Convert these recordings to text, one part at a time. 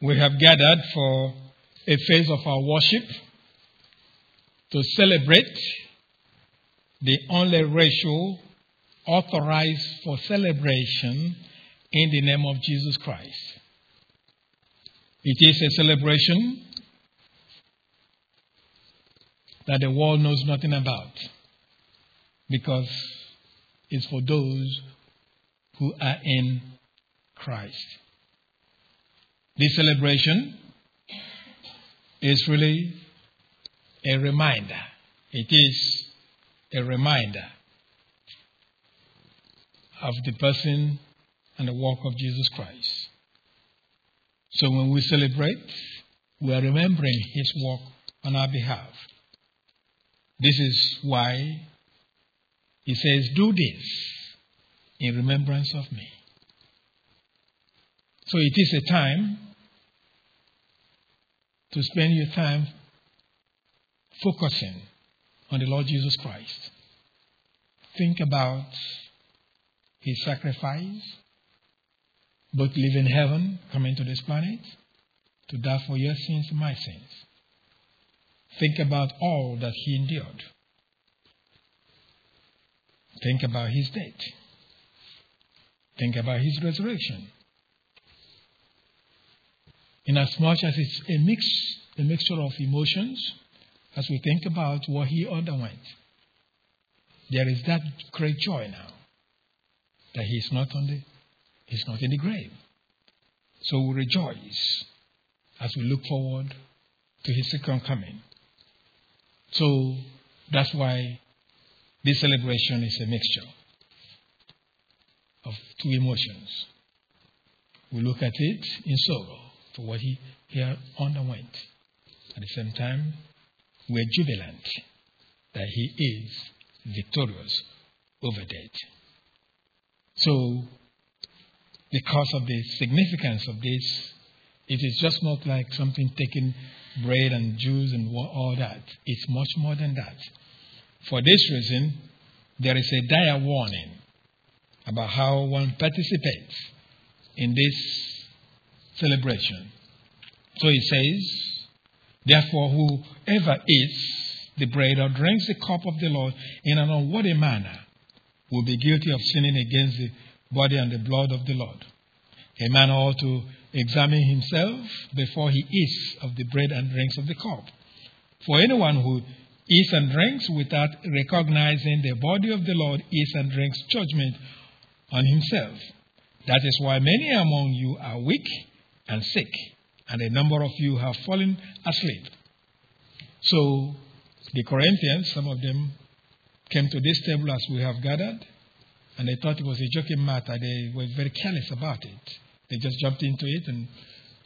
we have gathered for a phase of our worship to celebrate the only ratio authorized for celebration in the name of Jesus Christ. It is a celebration that the world knows nothing about because it's for those who are in Christ. This celebration is really a reminder. It is a reminder of the person and the work of Jesus Christ. So when we celebrate, we are remembering his work on our behalf. This is why he says, Do this in remembrance of me. So it is a time to spend your time focusing on the Lord Jesus Christ. Think about his sacrifice, both in heaven, coming to this planet, to die for your sins and my sins. Think about all that he endured. Think about his death. Think about his resurrection. Inasmuch as much as it's a mix, a mixture of emotions, as we think about what he underwent, there is that great joy now that he is not on the, he's not in the grave. So we rejoice as we look forward to his second coming. So that's why this celebration is a mixture of two emotions. We look at it in sorrow for what he, he underwent. At the same time, we're jubilant that he is victorious over death. So, because of the significance of this, it is just not like something taking bread and juice and all that. It's much more than that. For this reason, there is a dire warning about how one participates in this celebration. So he says, Therefore, whoever eats the bread or drinks the cup of the Lord in an unworthy manner will be guilty of sinning against the body and the blood of the Lord. A man ought to examine himself before he eats of the bread and drinks of the cup. For anyone who eats and drinks without recognizing the body of the Lord eats and drinks judgment on himself. That is why many among you are weak and sick, and a number of you have fallen asleep. So, the Corinthians, some of them came to this table as we have gathered, and they thought it was a joking matter. They were very careless about it. They just jumped into it, and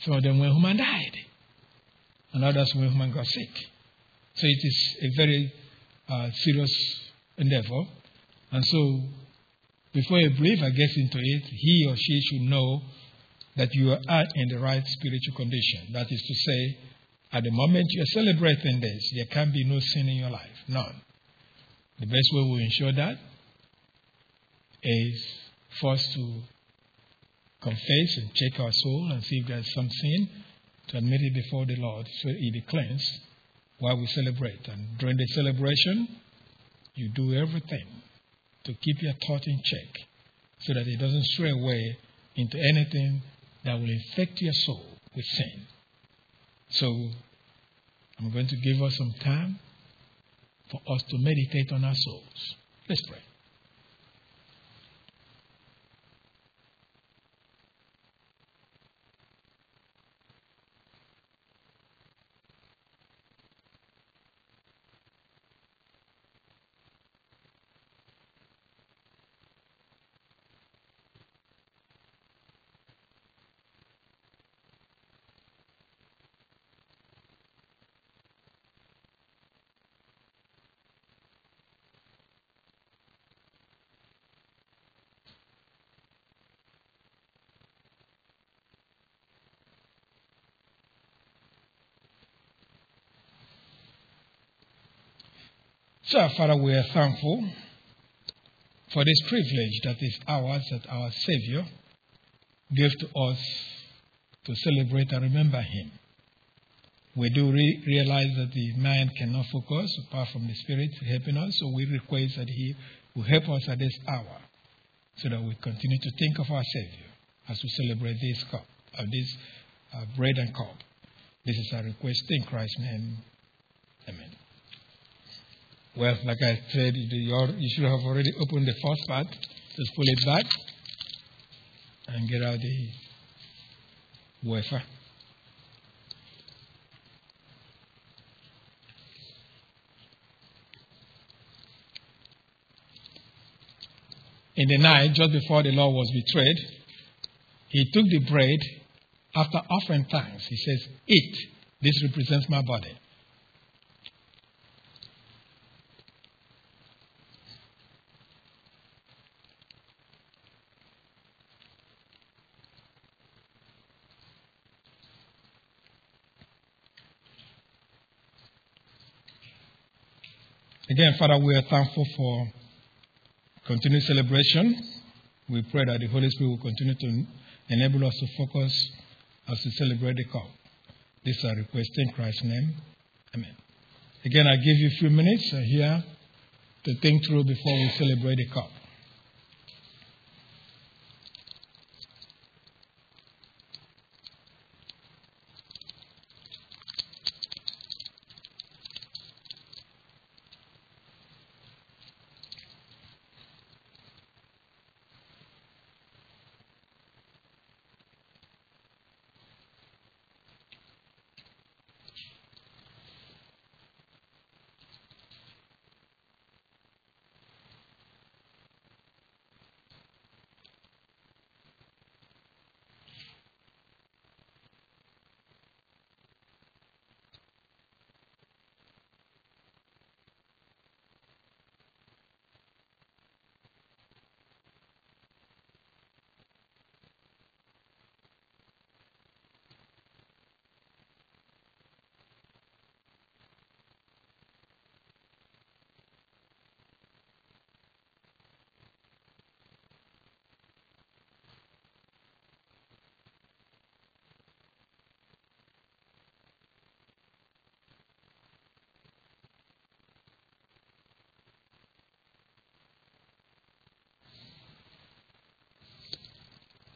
some of them went home and died, and others went home and got sick. So it is a very uh, serious endeavor. And so, before a believer gets into it, he or she should know that you are in the right spiritual condition. That is to say, at the moment you're celebrating this, there can be no sin in your life. None. The best way we ensure that is first to confess and check our soul and see if there's some sin, to admit it before the Lord so it be cleansed while we celebrate. And during the celebration, you do everything to keep your thought in check so that it doesn't stray away into anything that will infect your soul with sin. So, I'm going to give us some time for us to meditate on our souls. Let's pray. So, Father, we are thankful for this privilege that is ours that our Savior gave to us to celebrate and remember him. We do re- realize that the mind cannot focus apart from the Spirit helping us, so we request that He will help us at this hour so that we continue to think of our Savior as we celebrate this cup, uh, this uh, bread and cup. This is our request in Christ's name. Well, like I said, you should have already opened the first part. Just pull it back and get out the wafer. In the night, just before the Lord was betrayed, he took the bread after offering thanks. He says, Eat. This represents my body. Again, Father, we are thankful for continued celebration. We pray that the Holy Spirit will continue to enable us to focus as we celebrate the cup. This is our request in Christ's name. Amen. Again, I give you a few minutes here to think through before we celebrate the cup.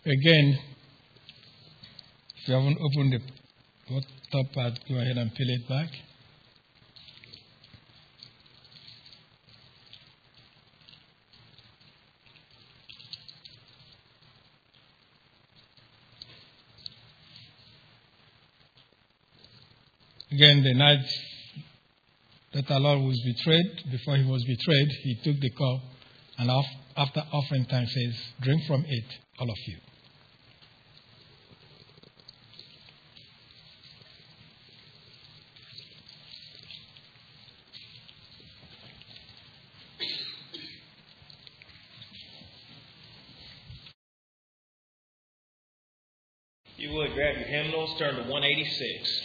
Again, if you haven't opened the top part, go ahead and peel it back. Again, the night that our Lord was betrayed, before he was betrayed, he took the cup and after offering time says, Drink from it, all of you. 26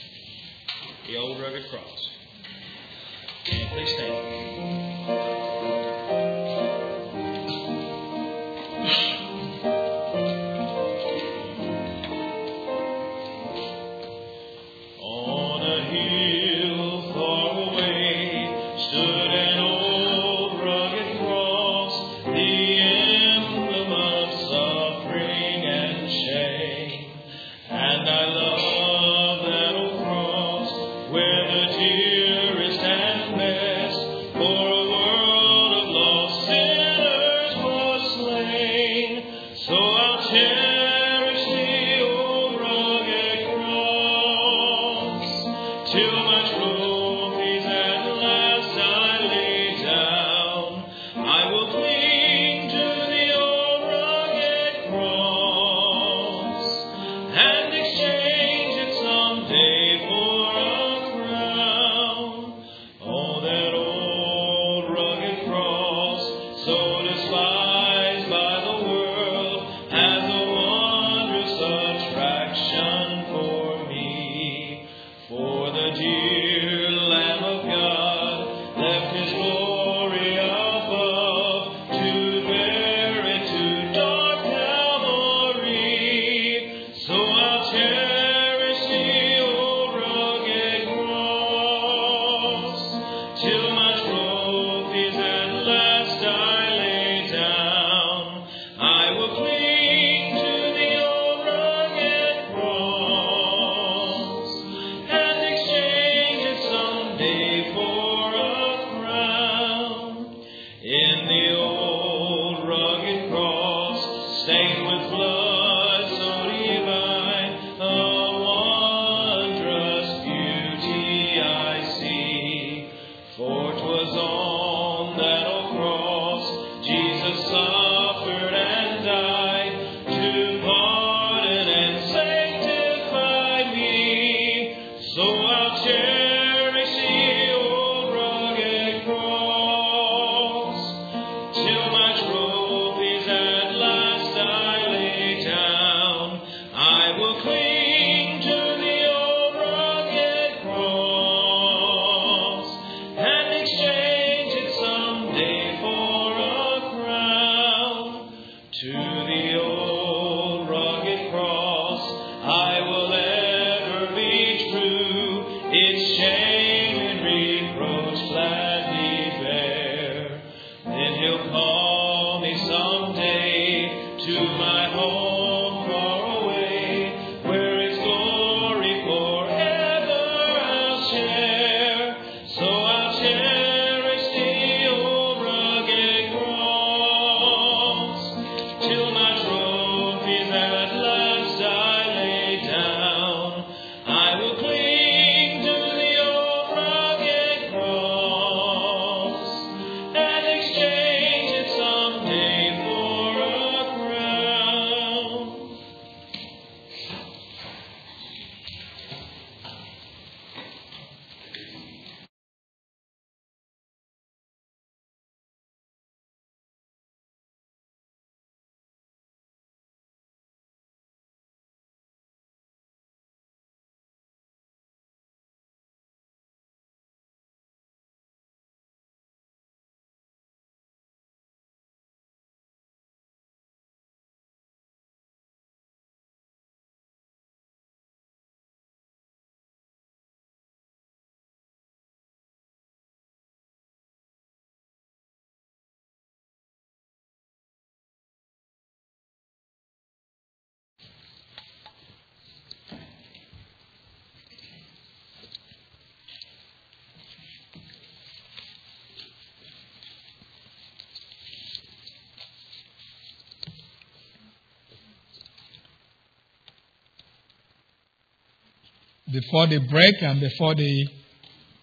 before the break and before the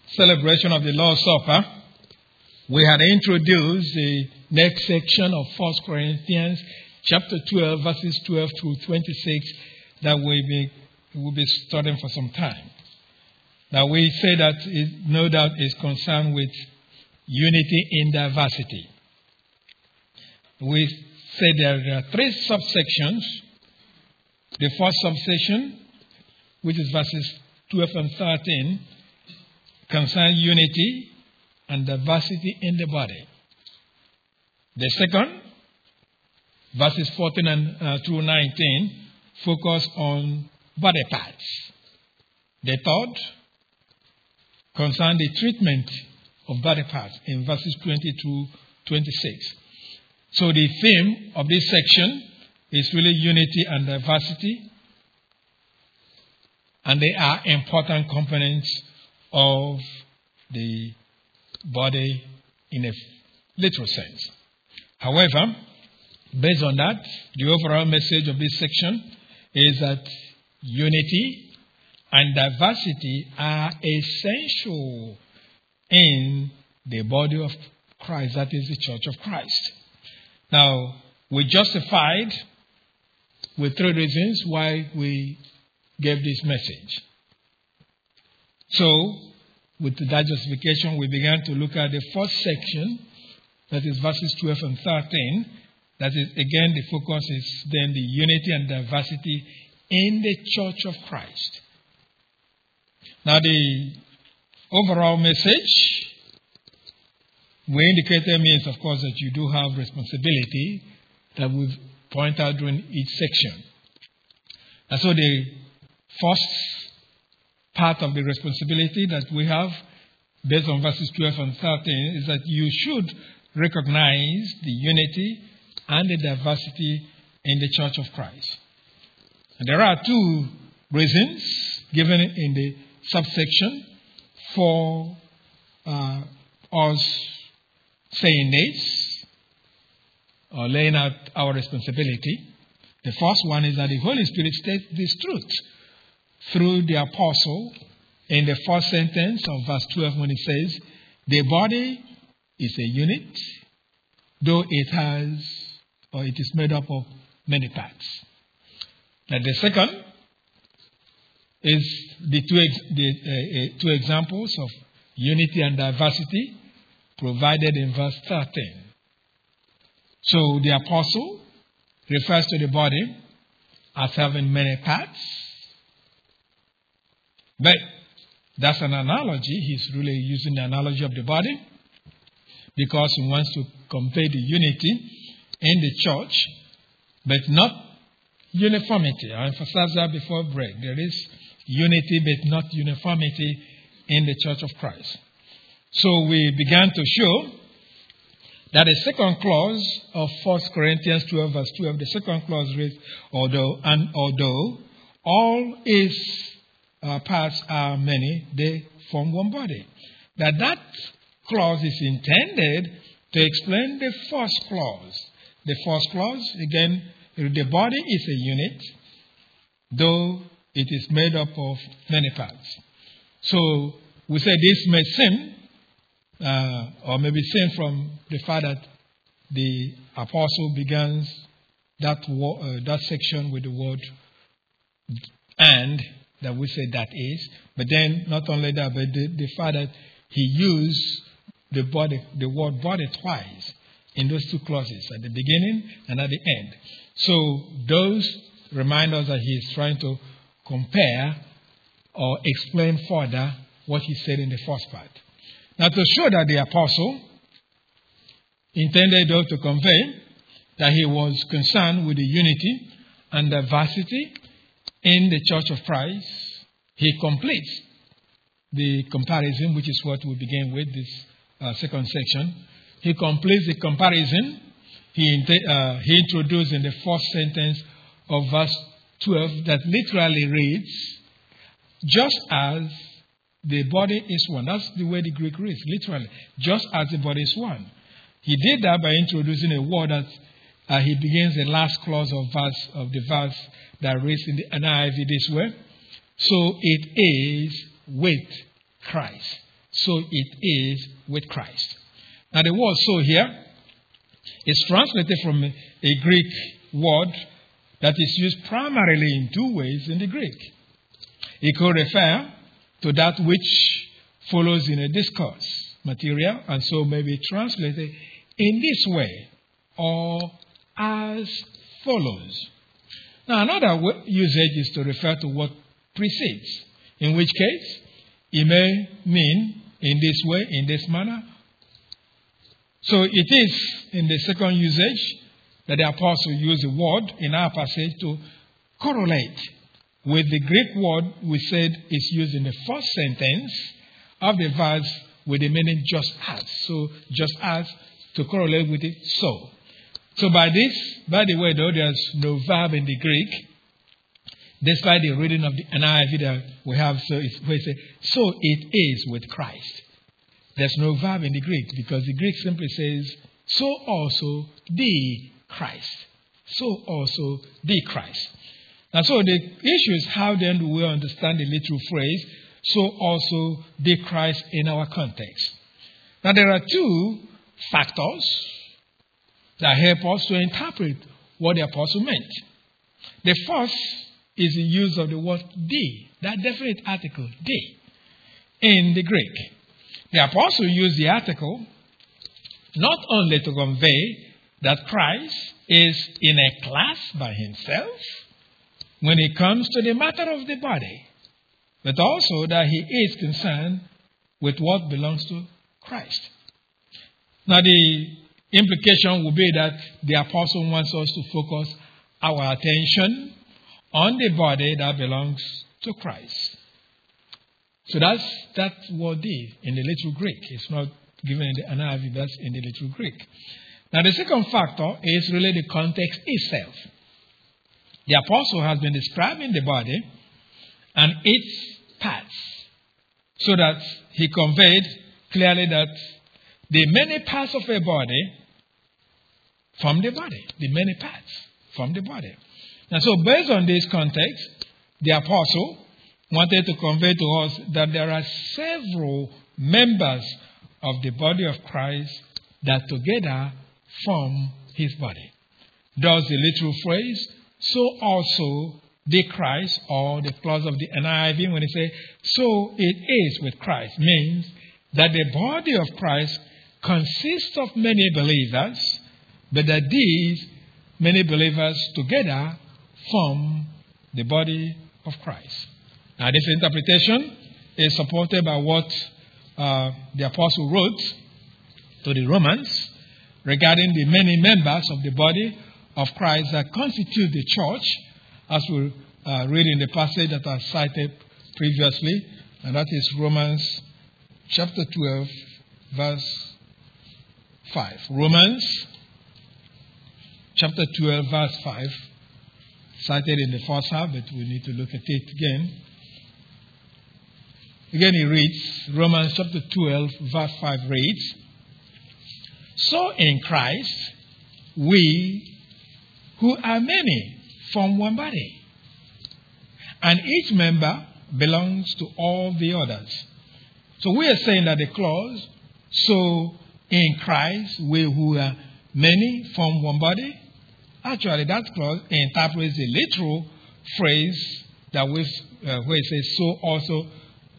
celebration of the Lord's Supper, we had introduced the next section of 1 Corinthians chapter 12, verses 12 through 26, that we be, will be studying for some time. Now, we say that it, no doubt is concerned with unity in diversity. We say there are three subsections. The first subsection, which is verses 12 and 13, concern unity and diversity in the body. The second, verses 14 and uh, through 19, focus on body parts. The third, concern the treatment of body parts in verses 20 to 26. So the theme of this section is really unity and diversity, and they are important components of the body in a literal sense. However, based on that, the overall message of this section is that unity and diversity are essential in the body of Christ, that is the church of Christ. Now, we justified with three reasons why we gave this message. So, with that justification, we began to look at the first section, that is verses 12 and 13. That is, again, the focus is then the unity and diversity in the church of Christ. Now, the overall message we indicated means, of course, that you do have responsibility that we point out during each section. And so, the first part of the responsibility that we have, based on verses 12 and 13, is that you should recognize the unity and the diversity in the church of Christ. And there are two reasons given in the subsection for uh, us saying this or laying out our responsibility. The first one is that the Holy Spirit states this truth through the apostle in the first sentence of verse 12 when he says, The body is a unit, though it has or it is made up of many parts. And the second is the two, the, uh, uh, two examples of unity and diversity provided in verse 13. So the apostle refers to the body as having many parts, but that's an analogy. He's really using the analogy of the body because he wants to convey the unity in the church, but not uniformity. I emphasized that before break. There is unity, but not uniformity in the church of Christ. So we began to show that the second clause of 1 Corinthians 12, verse 12, the second clause reads, although, and although all its uh, parts are many, they form one body. That that clause is intended to explain the first clause. The first clause, again, the body is a unit, though it is made up of many parts. So we say this may seem, uh, or maybe seem from the fact that the apostle begins that, uh, that section with the word and, that we say that is, but then not only that, but the, the fact that he used the body, the word body twice in those two clauses, at the beginning and at the end. So those remind us that he is trying to compare or explain further what he said in the first part. Now, to show that the apostle intended to convey that he was concerned with the unity and diversity in the church of Christ, he completes the comparison, which is what we begin with this uh, second section. He completes the comparison he, uh, he introduced in the first sentence of verse 12 that literally reads, just as the body is one. That's the way the Greek reads, literally. Just as the body is one. He did that by introducing a word that uh, he begins the last clause of verse of the verse that reads in the NIV this way. so it is with Christ. So it is with Christ. Now, the word so here is translated from a Greek word that is used primarily in two ways in the Greek. It could refer to that which follows in a discourse material, and so may be translated in this way or as follows. Now, another usage is to refer to what precedes, in which case it may mean in this way, in this manner. So it is in the second usage that the apostle used the word in our passage to correlate with the Greek word we said is used in the first sentence of the verse with the meaning just as. So just as to correlate with it so. So by this, by the way, though there's no verb in the Greek, despite the reading of the NIV that we have, so it's says, so it is with Christ. There's no verb in the Greek because the Greek simply says, so also the Christ. So also the Christ. And so the issue is how then do we understand the literal phrase, so also the Christ in our context. Now there are two factors that help us to interpret what the apostle meant. The first is the use of the word the, that definite article, the, in the Greek. The apostle used the article not only to convey that Christ is in a class by himself when it comes to the matter of the body, but also that he is concerned with what belongs to Christ. Now, the implication will be that the apostle wants us to focus our attention on the body that belongs to Christ. So that's that word is in the little Greek. It's not given in the NIV, that's in the little Greek. Now, the second factor is really the context itself. The apostle has been describing the body and its parts so that he conveyed clearly that the many parts of a body from the body, the many parts from the body. And so, based on this context, the apostle wanted to convey to us that there are several members of the body of Christ that together form his body. Does the literal phrase, so also the Christ, or the clause of the NIV when it says, so it is with Christ, means that the body of Christ consists of many believers, but that these many believers together form the body of Christ. Now, this interpretation is supported by what uh, the apostle wrote to the Romans regarding the many members of the body of Christ that constitute the church, as we uh, read in the passage that I cited previously, and that is Romans chapter 12, verse 5. Romans chapter 12, verse 5, cited in the first half, but we need to look at it again. Again, he reads, Romans chapter 12, verse 5 reads, So in Christ, we who are many form one body, and each member belongs to all the others. So we are saying that the clause, so in Christ, we who are many form one body, actually that clause interprets the literal phrase that was, uh, where it says, so also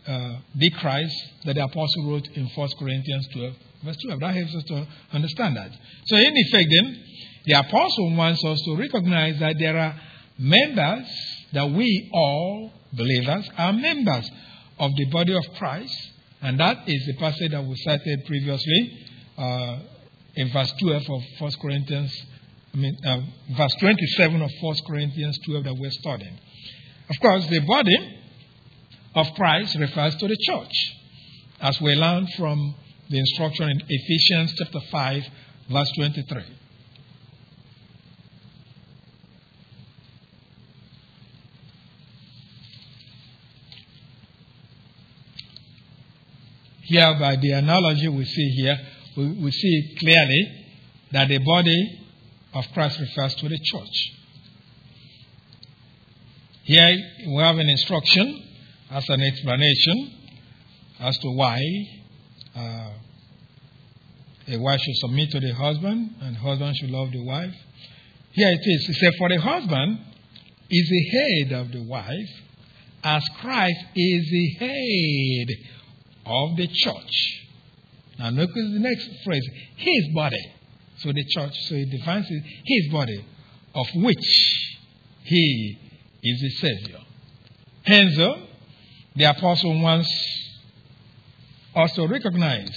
uh, the Christ that the apostle wrote in 1 Corinthians 12, verse 12. That helps us to understand that. So, in effect, then, the apostle wants us to recognize that there are members, that we all believers are members of the body of Christ, and that is the passage that we cited previously uh, in verse 12 of 1 Corinthians, I mean, uh, verse 27 of 1 Corinthians 12 that we're studying. Of course, the body of Christ refers to the church, as we learn from the instruction in Ephesians chapter 5, verse 23. Here, by the analogy we see here, we, we see clearly that the body of Christ refers to the church. Here we have an instruction as an explanation as to why uh, a wife should submit to the husband and husband should love the wife. Here it is. He said, For the husband is the head of the wife, as Christ is the head of the church. Now look at the next phrase his body. So the church, so he defines his body, of which he is the Savior. Hence, the apostle wants us to recognize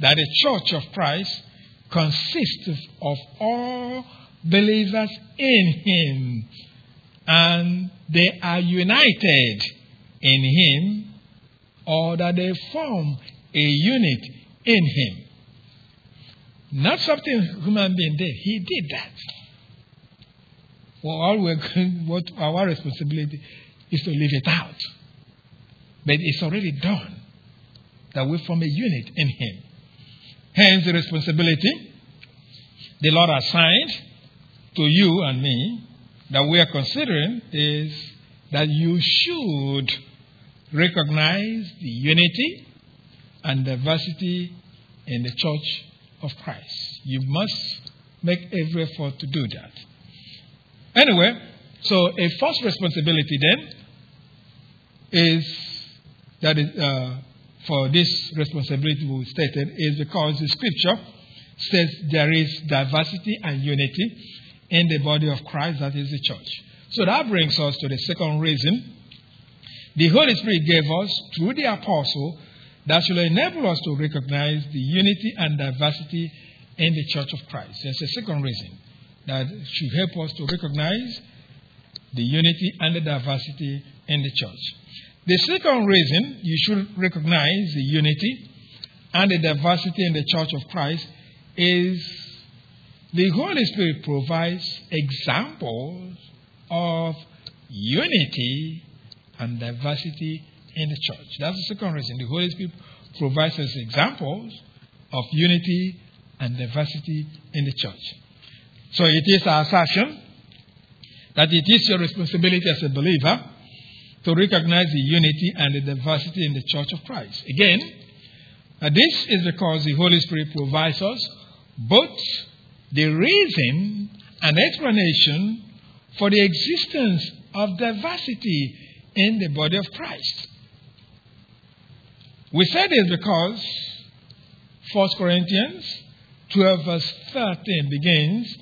that the church of Christ consists of all believers in him and they are united in him or that they form a unit in him. Not something human being did. He did that. Well, all we're, what our responsibility is to leave it out. But it's already done that we form a unit in Him. Hence, the responsibility the Lord assigned to you and me that we are considering is that you should recognize the unity and diversity in the church of Christ. You must make every effort to do that. Anyway, so a first responsibility then is that is, uh, for this responsibility we stated is because the scripture says there is diversity and unity in the body of Christ, that is the church. So that brings us to the second reason the Holy Spirit gave us through the apostle that should enable us to recognize the unity and diversity in the church of Christ. There's a second reason that should help us to recognize the unity and the diversity in the church. The second reason you should recognize the unity and the diversity in the church of Christ is the Holy Spirit provides examples of unity and diversity in the church. That's the second reason. The Holy Spirit provides us examples of unity and diversity in the church. So it is our assertion that it is your responsibility as a believer to recognize the unity and the diversity in the church of Christ. Again, uh, this is because the Holy Spirit provides us both the reason and explanation for the existence of diversity in the body of Christ. We say this because 1 Corinthians 12, verse 13 begins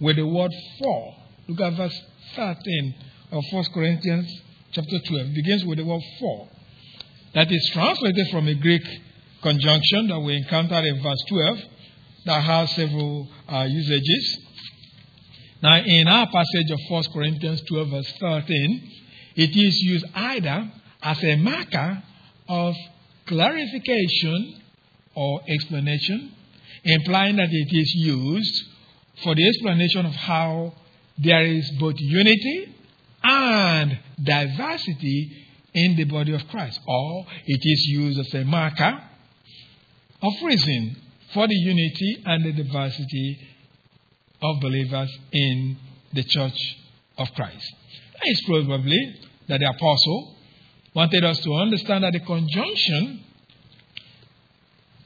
with the word for. Look at verse 13 of 1 Corinthians chapter 12. It begins with the word for. That is translated from a Greek conjunction that we encounter in verse 12 that has several uh, usages. Now, in our passage of 1 Corinthians 12, verse 13, it is used either as a marker of clarification or explanation, implying that it is used for the explanation of how there is both unity and diversity in the body of Christ, or it is used as a marker of reason for the unity and the diversity of believers in the church of Christ. That is probably that the apostle wanted us to understand that the conjunction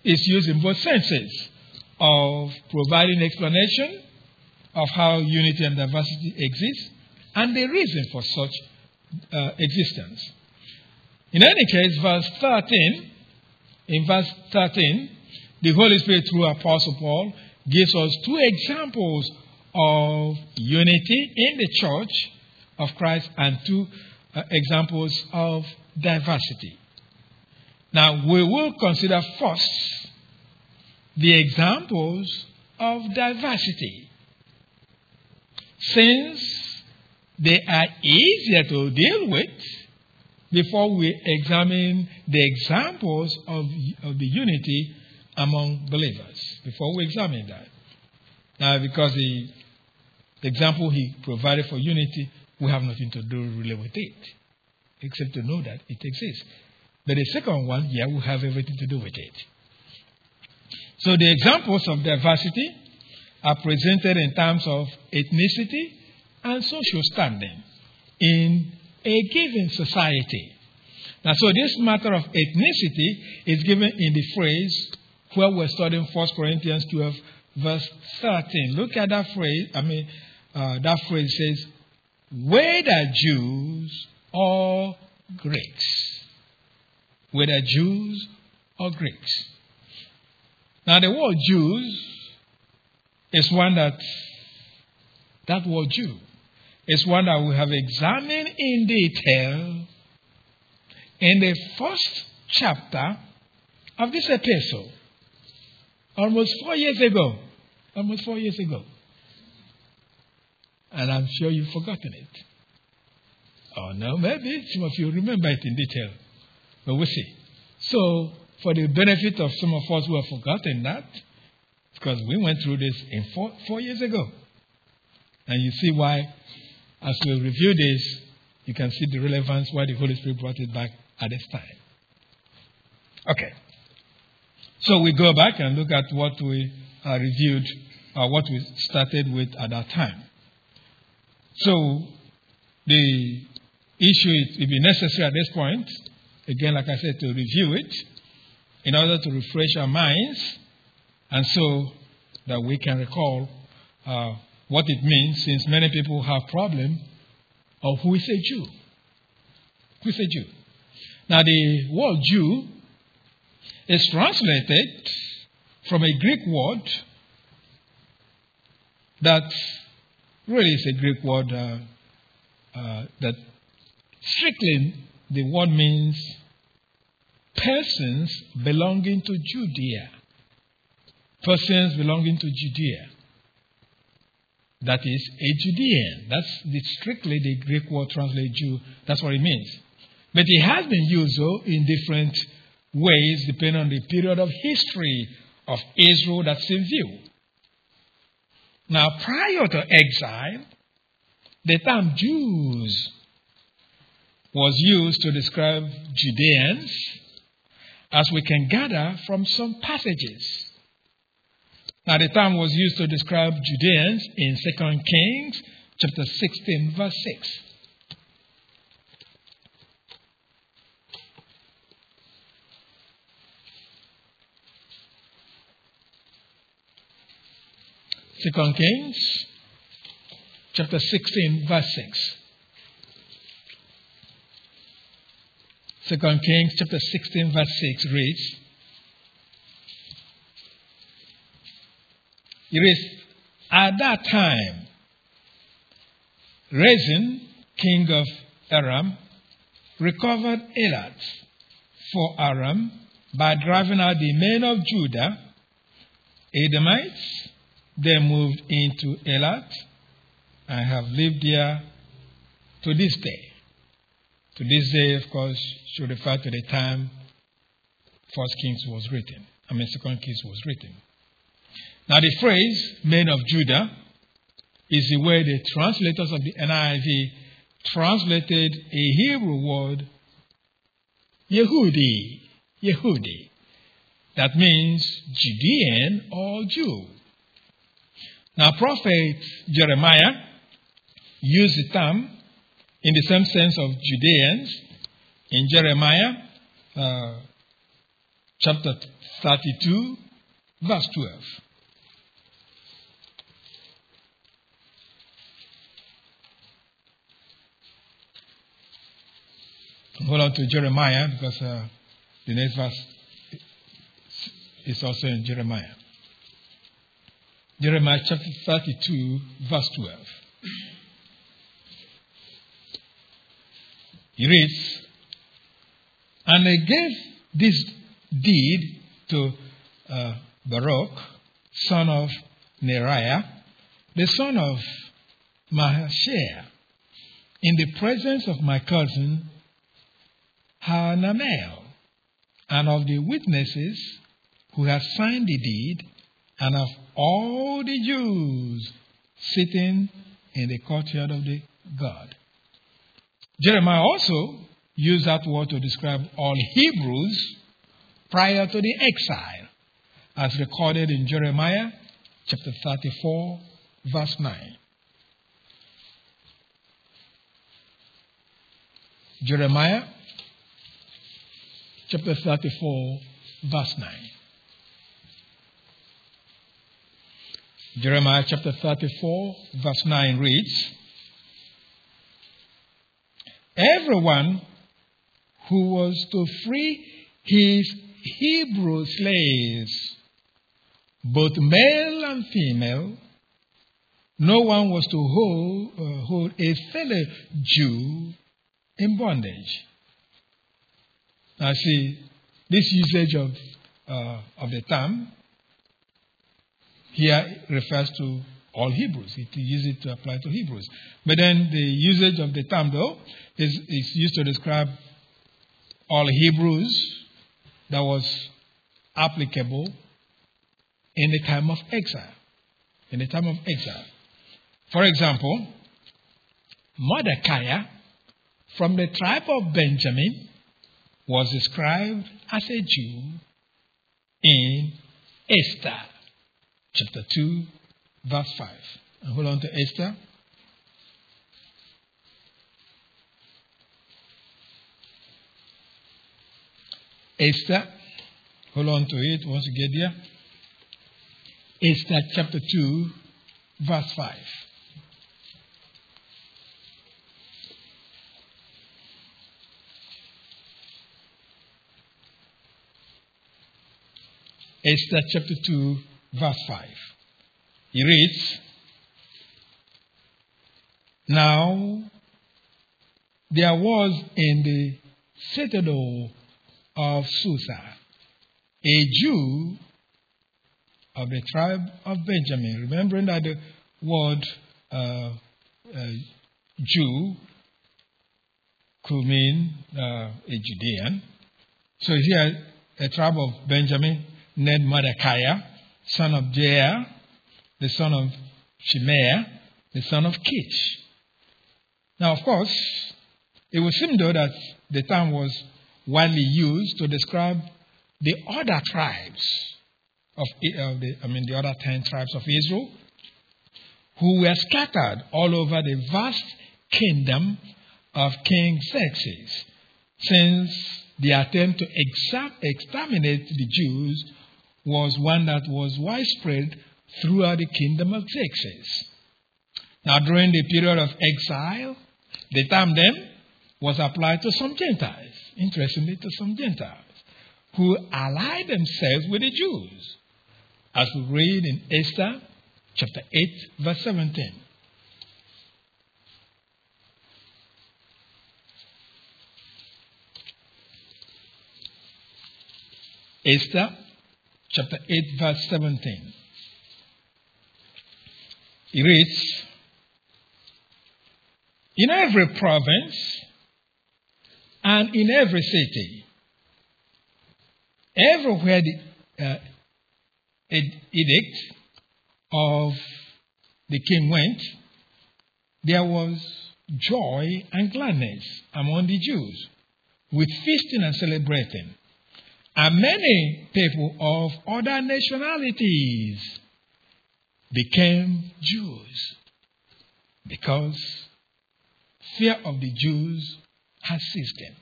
is used in both senses of providing explanation of how unity and diversity exist and the reason for such uh, existence. In any case, verse 13, in verse 13, the Holy Spirit through Apostle Paul gives us two examples of unity in the church of Christ and two uh, examples of diversity. Now, we will consider first the examples of diversity. Since they are easier to deal with before we examine the examples of, of the unity among believers. Before we examine that. Now, because the, the example he provided for unity, we have nothing to do really with it, except to know that it exists. But the second one, yeah, will have everything to do with it. So the examples of diversity are presented in terms of ethnicity and social standing in a given society. Now, so this matter of ethnicity is given in the phrase where we're studying 1 Corinthians 12, verse 13. Look at that phrase. I mean, uh, that phrase says, whether Jews or Greeks. Whether Jews or Greeks. Now, the word Jews is one that, that word Jew is one that we have examined in detail in the first chapter of this epistle, almost four years ago. Almost four years ago. And I'm sure you've forgotten it. Oh, no, maybe some of you remember it in detail. But we'll see. So, for the benefit of some of us who have forgotten that, because we went through this in four, four years ago. And you see why, as we review this, you can see the relevance why the Holy Spirit brought it back at this time. Okay. So we go back and look at what we uh, reviewed, uh, what we started with at that time. So the issue it will be necessary at this point, again, like I said, to review it in order to refresh our minds and so that we can recall uh, what it means since many people have problem of who is a Jew. Who is a Jew? Now, the word Jew is translated from a Greek word that really is a Greek word uh, uh, that strictly the word means persons belonging to Judea. Persons belonging to Judea. That is a Judean. That's the, strictly the Greek word translated Jew. That's what it means. But it has been used, though, in different ways depending on the period of history of Israel that's in view. Now, prior to exile, the term Jews was used to describe Judeans, as we can gather from some passages. Now, the term was used to describe Judeans in 2 Kings chapter 16, verse 6. Second Kings chapter 16, verse 6. Second Kings chapter 16, verse 6 reads, It is at that time, Rezin, king of Aram, recovered Elath for Aram by driving out the men of Judah, Edomites, they moved into Elath and have lived there to this day. To this day, of course, should refer to the time First Kings was written. I mean, Second Kings was written. Now, the phrase "men of Judah" is the way the translators of the NIV translated a Hebrew word, Yehudi, Yehudi. That means Judean or Jew. Now, prophet Jeremiah used the term in the same sense of Judeans in Jeremiah uh, chapter 32, verse 12. Hold on to Jeremiah because uh, the next verse is also in Jeremiah. Jeremiah chapter 32, verse 12. He reads, And I gave this deed to uh, Baruch, son of Neriah, the son of Mahseiah, in the presence of my cousin Hanamel, and of the witnesses who have signed the deed, and of all the Jews sitting in the courtyard of the God. Jeremiah also used that word to describe all Hebrews prior to the exile, as recorded in Jeremiah chapter 34, verse 9. Jeremiah chapter 34, verse 9. Jeremiah chapter 34, verse 9 reads Everyone who was to free his Hebrew slaves, both male and female, no one was to hold, uh, hold a fellow Jew in bondage. Now, see, this usage of, uh, of the term here refers to all Hebrews. It uses it to apply to Hebrews. But then the usage of the term, though, is, is used to describe all Hebrews that was applicable in the time of exile. In the time of exile. For example, Mordecai from the tribe of Benjamin was described as a Jew in Esther chapter 2, verse 5. And hold on to Esther. Esther, hold on to it once you get there. Esther chapter 2, verse 5. Esther chapter 2, verse 5. He reads, Now there was in the citadel of Susa a Jew of the tribe of Benjamin. Remembering that the word uh, uh, Jew could mean uh, a Judean. So here, a tribe of Benjamin named Mordecai, son of Jair, the son of Shemaiah, the son of Kish. Now, of course, it would seem though that the term was widely used to describe the other tribes of, of uh, the, I mean, the other ten tribes of Israel, who were scattered all over the vast kingdom of King Xerxes, since the attempt to exterminate the Jews was one that was widespread throughout the kingdom of Xerxes. Now, during the period of exile, the term then was applied to some Gentiles, interestingly, to some Gentiles, who allied themselves with the Jews, as we read in Esther chapter 8, verse 17. Esther chapter 8, verse 17. It reads In every province and in every city, everywhere the uh, edict of the king went, there was joy and gladness among the Jews, with feasting and celebrating. And many people of other nationalities became Jews because fear of the Jews has seized them.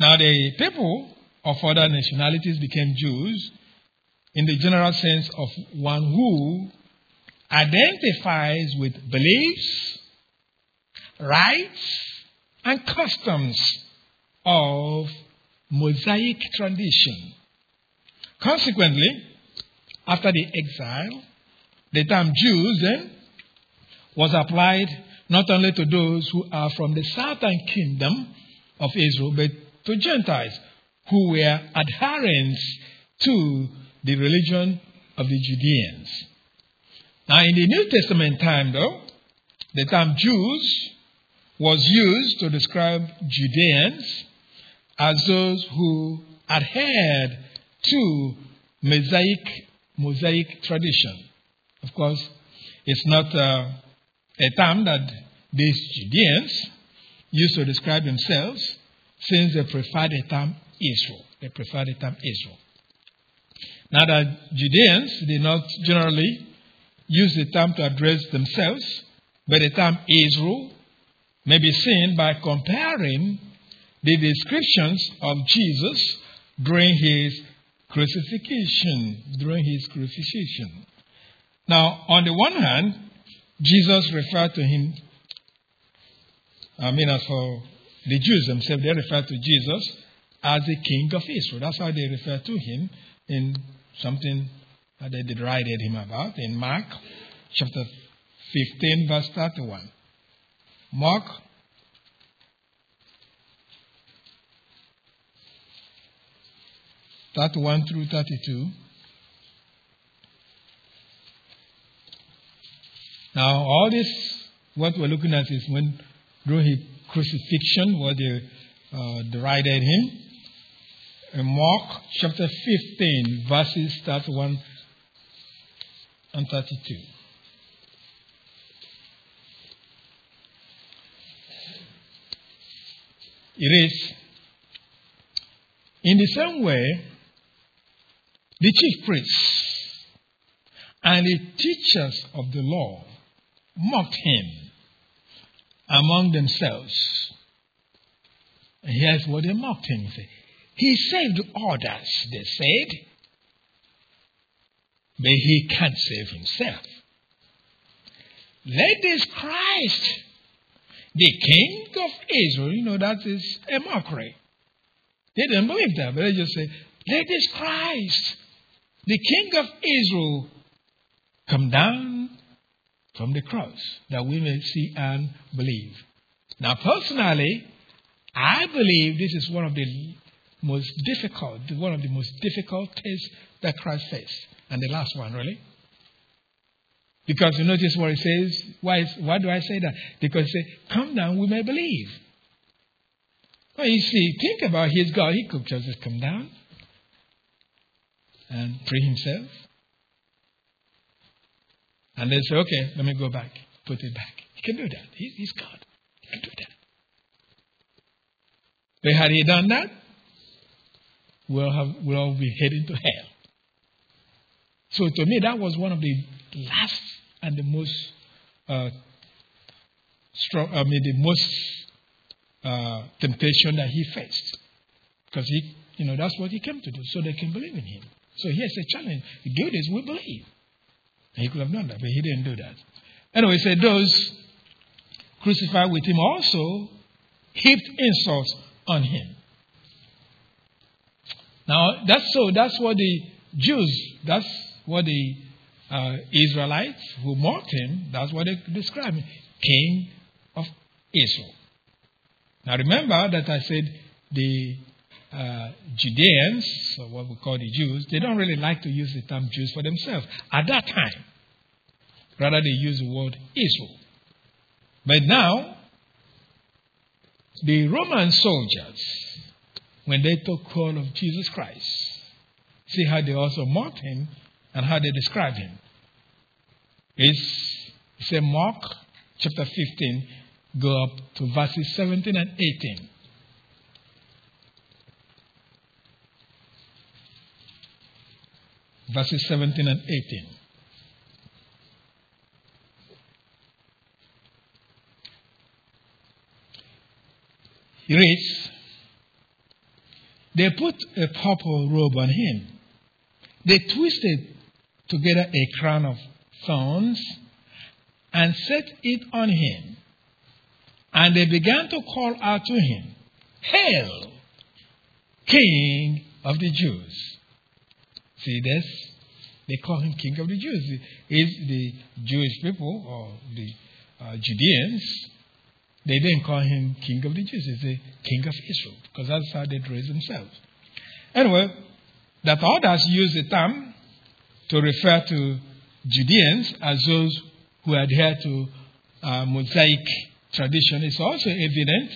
Now, the people of other nationalities became Jews in the general sense of one who identifies with beliefs, rights, and customs of Mosaic tradition. Consequently, after the exile, the term Jews then was applied not only to those who are from the southern kingdom of Israel, but to Gentiles who were adherents to the religion of the Judeans. Now, in the New Testament time, though, the term Jews was used to describe Judeans as those who adhered to Mosaic, Mosaic tradition. Of course, it's not uh, a term that these Judeans used to describe themselves since they preferred the term Israel. They preferred the term Israel. Now that Judeans did not generally use the term to address themselves, but the term Israel may be seen by comparing the descriptions of Jesus during his crucifixion, during his crucifixion. Now, on the one hand, Jesus referred to him, I mean, as for the Jews themselves, they refer to Jesus as the King of Israel. That's how they refer to him in something that they derided him about in Mark chapter 15, verse 31. Mark 31 through 32. Now, all this, what we're looking at is when through his crucifixion, what they uh, derided him. In Mark chapter 15, verses 31 and 32. It is in the same way the chief priests and the teachers of the law mocked him among themselves. And here's what they mocked him. He saved others, they said, but he can't save himself. Let this Christ, the King of Israel, you know, that is a mockery. They didn't believe that, but they just say, let this Christ, the King of Israel come down from the cross that we may see and believe. Now, personally, I believe this is one of the most difficult, one of the most difficult tests that Christ faced. And the last one, really. Because you notice what it says. Why, is, why do I say that? Because it says, Come down, we may believe. Well, you see, think about his God. He could just come down and free himself. And then say, okay, let me go back, put it back. He can do that. He, he's God. He can do that. But had he done that, we'll, have, we'll all be heading to hell. So to me, that was one of the last and the most uh, strong, I mean, the most uh, temptation that he faced. Because he, you know, that's what he came to do, so they can believe in him. So here's a challenge. Do this, we believe. And he could have done that, but he didn't do that. Anyway, he said those crucified with him also heaped insults on him. Now that's so that's what the Jews, that's what the uh, Israelites who mocked him, that's what they described him. King of Israel. Now remember that I said the uh, Judeans, or what we call the Jews, they don't really like to use the term Jews for themselves at that time. Rather, they use the word Israel. But now, the Roman soldiers, when they took hold of Jesus Christ, see how they also mocked him and how they describe him. It's, it's Mark chapter 15, go up to verses 17 and 18. Verses 17 and 18. He reads, They put a purple robe on him. They twisted together a crown of thorns and set it on him. And they began to call out to him, Hail, King of the Jews. See this? They call him King of the Jews. Is the Jewish people or the uh, Judeans? They didn't call him King of the Jews. They say King of Israel because that's how they dress themselves. Anyway, that others use the term to refer to Judeans as those who adhere to uh, Mosaic tradition is also evident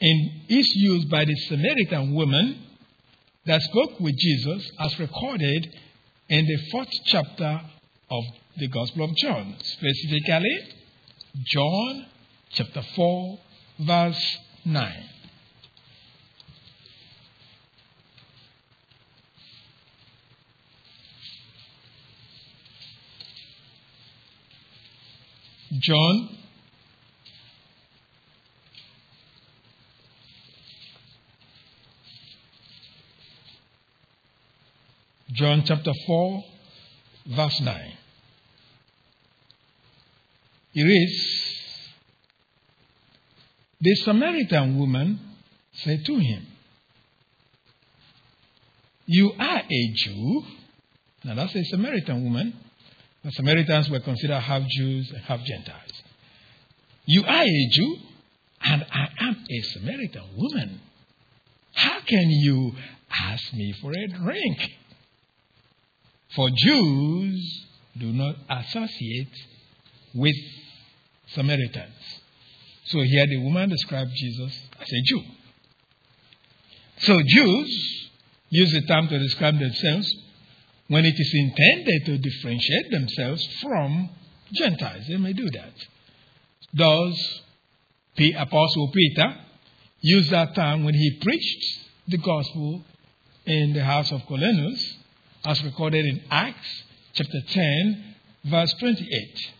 in its use by the Samaritan woman that spoke with Jesus as recorded in the fourth chapter of the Gospel of John, specifically John chapter 4, verse 9. John John chapter 4, verse 9. It reads, The Samaritan woman said to him, You are a Jew. Now that's a Samaritan woman. The Samaritans were considered half Jews and half Gentiles. You are a Jew, and I am a Samaritan woman. How can you ask me for a drink? For Jews do not associate with Samaritans. So here the woman described Jesus as a Jew. So Jews use the term to describe themselves when it is intended to differentiate themselves from Gentiles. They may do that. Thus, the Apostle Peter used that term when he preached the gospel in the house of Cornelius, as recorded in Acts chapter 10, verse 28.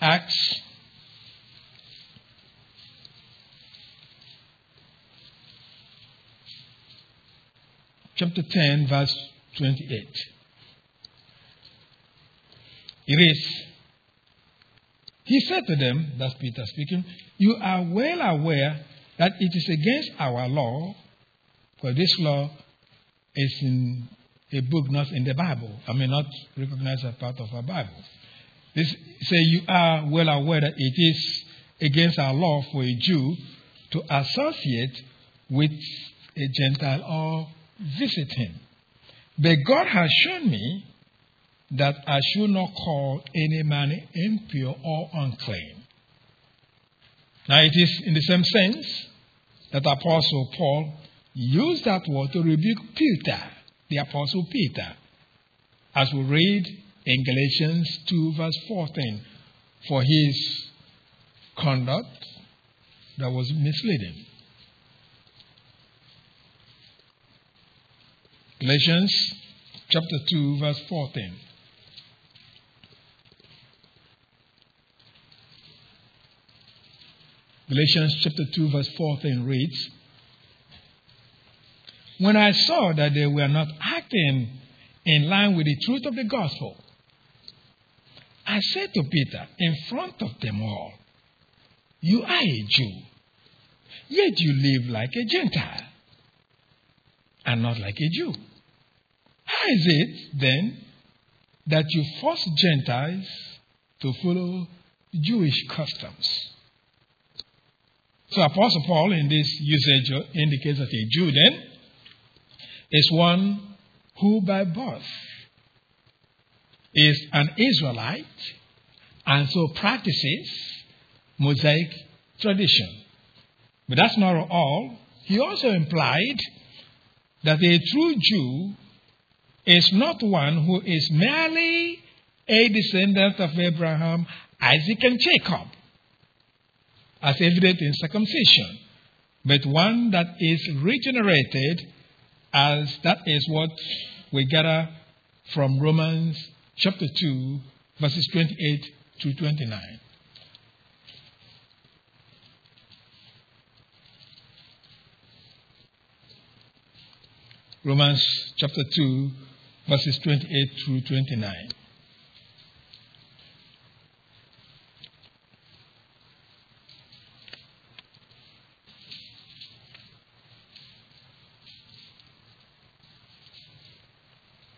Acts chapter 10, verse 28. It is, he said to them, that's Peter speaking, You are well aware that it is against our law, for this law is in a book not in the Bible. I mean, not recognized as part of our Bible. This say you are well aware that it is against our law for a Jew to associate with a Gentile or visit him. But God has shown me that I should not call any man impure or unclean. Now, it is in the same sense that Apostle Paul used that word to rebuke Peter, the Apostle Peter, as we read in Galatians 2, verse 14, for his conduct that was misleading. Galatians chapter 2, verse 14. Galatians chapter 2, verse 14 reads When I saw that they were not acting in line with the truth of the gospel, I said to Peter in front of them all, You are a Jew, yet you live like a Gentile and not like a Jew. How is it then that you force Gentiles to follow Jewish customs? So Apostle Paul in this usage indicates that a Jew then is one who by birth is an Israelite and so practices Mosaic tradition. But that's not all. He also implied that a true Jew is not one who is merely a descendant of Abraham, Isaac, and Jacob, as evident in circumcision, but one that is regenerated, as that is what we gather from Romans chapter 2, verses 28 to 29. Romans chapter 2, verses 28 through 29.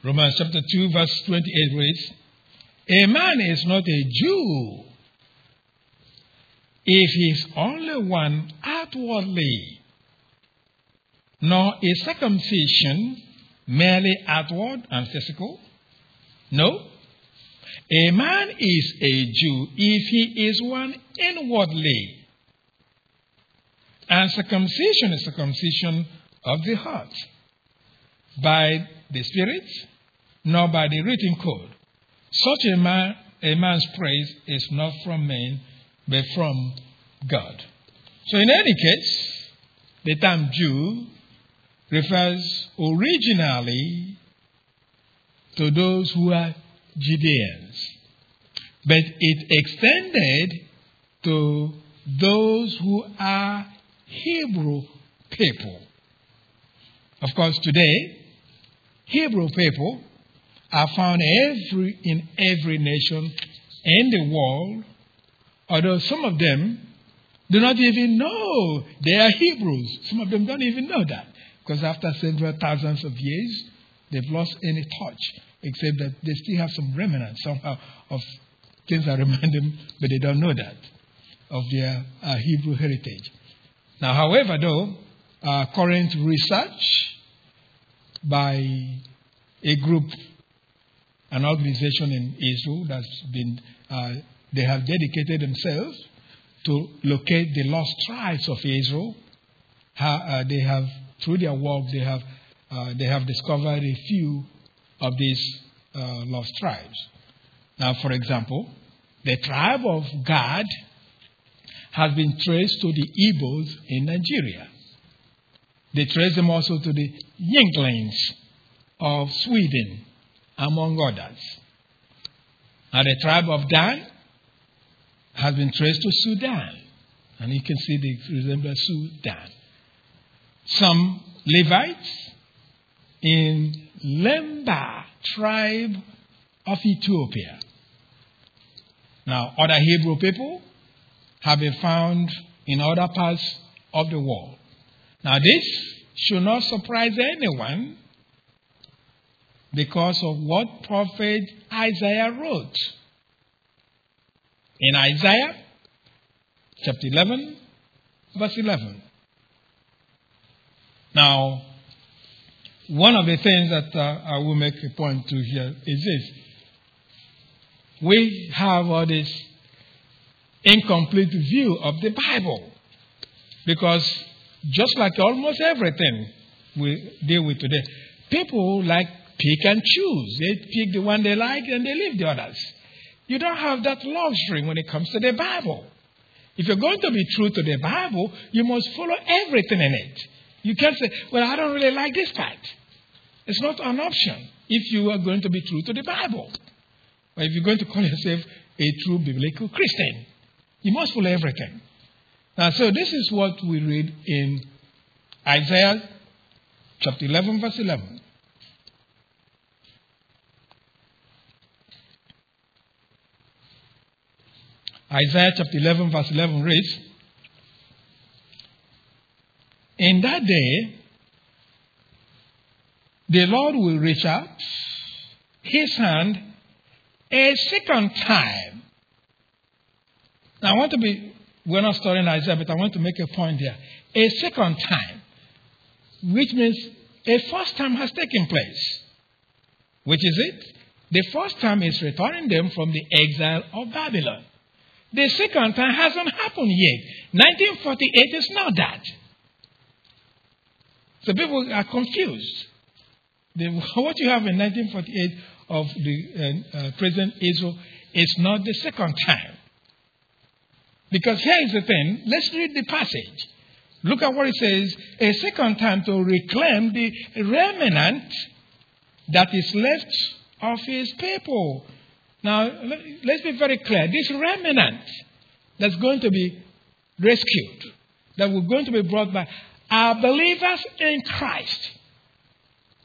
Romans chapter 2, verse 28 reads A man is not a Jew if he is only one outwardly nor is circumcision merely outward and physical. No. A man is a Jew if he is one inwardly. And circumcision is circumcision of the heart by the Spirit, nor by the written code. Such a man, a man's praise is not from men, but from God. So, in any case, the term Jew refers originally to those who are Judeans, but it extended to those who are Hebrew people. Of course, today, Hebrew people are found every, in every nation in the world, although some of them do not even know they are Hebrews. Some of them don't even know that because after several thousands of years, they've lost any touch, except that they still have some remnants somehow of things that remind them, but they don't know that, of their uh, Hebrew heritage. Now, however, though, uh, current research by a group, an organization in Israel that's been, uh, they have dedicated themselves to locate the lost tribes of Israel. Uh, they have, through their work, they have, uh, they have discovered a few of these uh, lost tribes. Now, for example, the tribe of Gad has been traced to the Igbos in Nigeria. They trace them also to the Yinklings of Sweden, among others. Now, the tribe of Dan has been traced to Sudan, and you can see the resemblance Sudan. Some Levites in Lemba tribe of Ethiopia. Now, other Hebrew people have been found in other parts of the world. Now, this should not surprise anyone because of what prophet Isaiah wrote. In Isaiah chapter 11, verse 11. Now, one of the things that uh, I will make a point to here is this. We have all this incomplete view of the Bible because just like almost everything we deal with today, people like pick and choose. They pick the one they like and they leave the others. You don't have that luxury when it comes to the Bible. If you're going to be true to the Bible, you must follow everything in it. You can't say, Well, I don't really like this part. It's not an option if you are going to be true to the Bible. Or if you're going to call yourself a true biblical Christian, you must follow everything. Now, so this is what we read in Isaiah chapter 11, verse 11. Isaiah chapter 11, verse 11 reads In that day, the Lord will reach out his hand a second time. Now, I want to be, we're not studying Isaiah, but I want to make a point here. A second time, which means a first time has taken place. Which is it? The first time is returning them from the exile of Babylon. The second time hasn't happened yet. 1948 is not that. So people are confused. The, what you have in 1948 of the uh, uh, present Israel is not the second time. Because here is the thing. Let's read the passage. Look at what it says. A second time to reclaim the remnant that is left of his people. Now, let's be very clear. This remnant that's going to be rescued, that we're going to be brought back, are believers in Christ.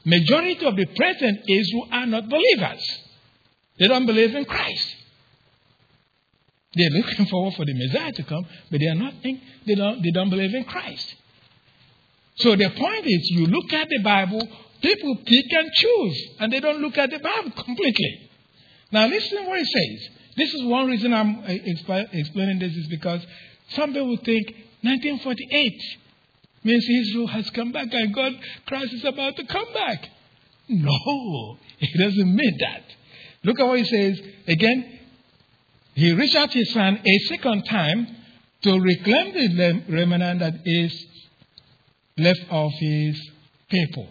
Majority of the present Israel are not believers. They don't believe in Christ. They're looking forward for the Messiah to come, but they are not in, they don't they don't believe in Christ. So the point is you look at the Bible, people pick and choose, and they don't look at the Bible completely. Now listen what it says. This is one reason I'm uh, explaining this is because some people think 1948 means Israel has come back and God, Christ is about to come back. No, it doesn't mean that. Look at what he says. Again, he reached out his hand a second time to reclaim the remnant that is left of his people.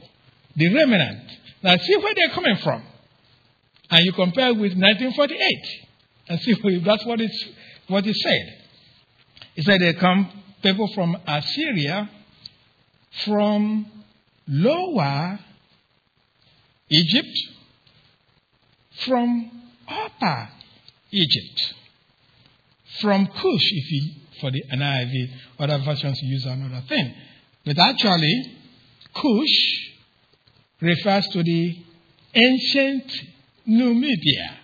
The remnant. Now, see where they're coming from. And you compare with 1948 and see if that's what, it's, what it said. It said they come people from Assyria, from lower Egypt, from upper Egypt, from Cush, if you for the NIV. Other versions use another thing. But actually, Cush refers to the ancient Numibia.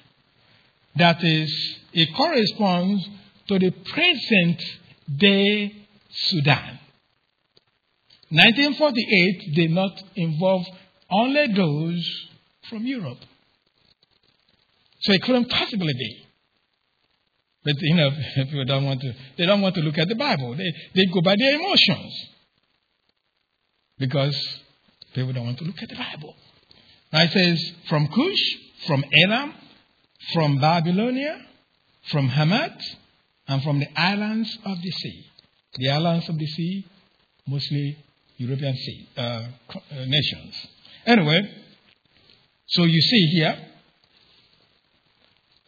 That is, it corresponds to the present day Sudan. 1948 did not involve only those from Europe. So it couldn't possibly be. But you know, people don't want to they don't want to look at the Bible. They they go by their emotions. Because people don't want to look at the Bible. Now it says from Cush, from Elam, from Babylonia, from Hamath, and from the islands of the sea. The islands of the sea, mostly European sea, uh, uh, nations. Anyway, so you see here,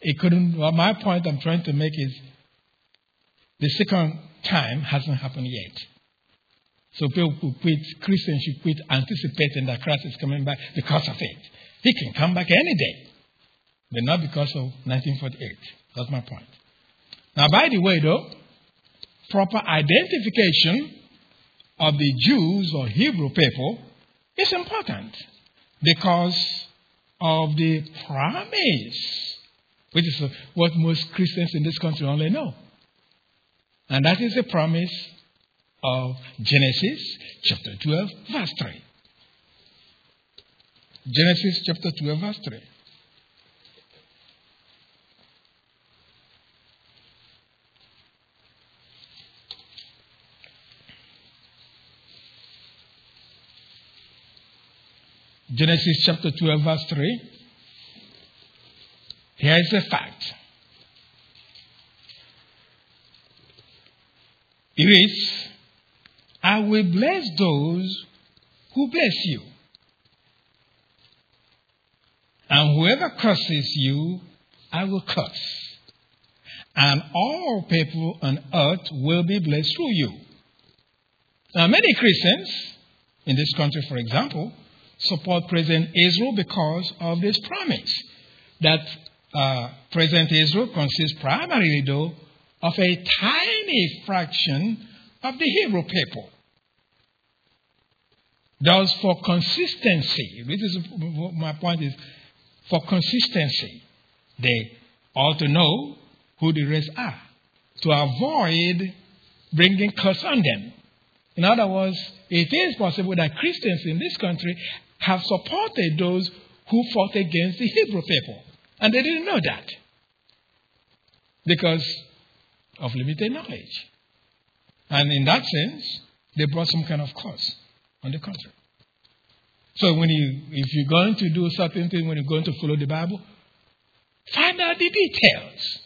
it couldn't. Well, my point I'm trying to make is the second time hasn't happened yet. So people quit, Christians should quit anticipating that Christ is coming back because of it. He can come back any day, but not because of 1948. That's my point. Now, by the way, though, proper identification of the Jews or Hebrew people is important because of the promise, which is what most Christians in this country only know. And that is the promise of Genesis chapter 12, verse 3. Genesis chapter 12, verse 3. Genesis chapter 12, verse 3. Here is a fact. It is, I will bless those who bless you. And whoever curses you, I will curse. And all people on earth will be blessed through you. Now, many Christians in this country, for example, support President Israel because of this promise that uh, President Israel consists primarily, though, of a tiny fraction of the Hebrew people. Thus, for consistency, this is my point is for consistency, they ought to know who the rest are to avoid bringing curse on them. In other words, it is possible that Christians in this country have supported those who fought against the Hebrew people. And they didn't know that because of limited knowledge. And in that sense, they brought some kind of curse on the country. So when you, if you're going to do certain thing, when you're going to follow the Bible, find out the details.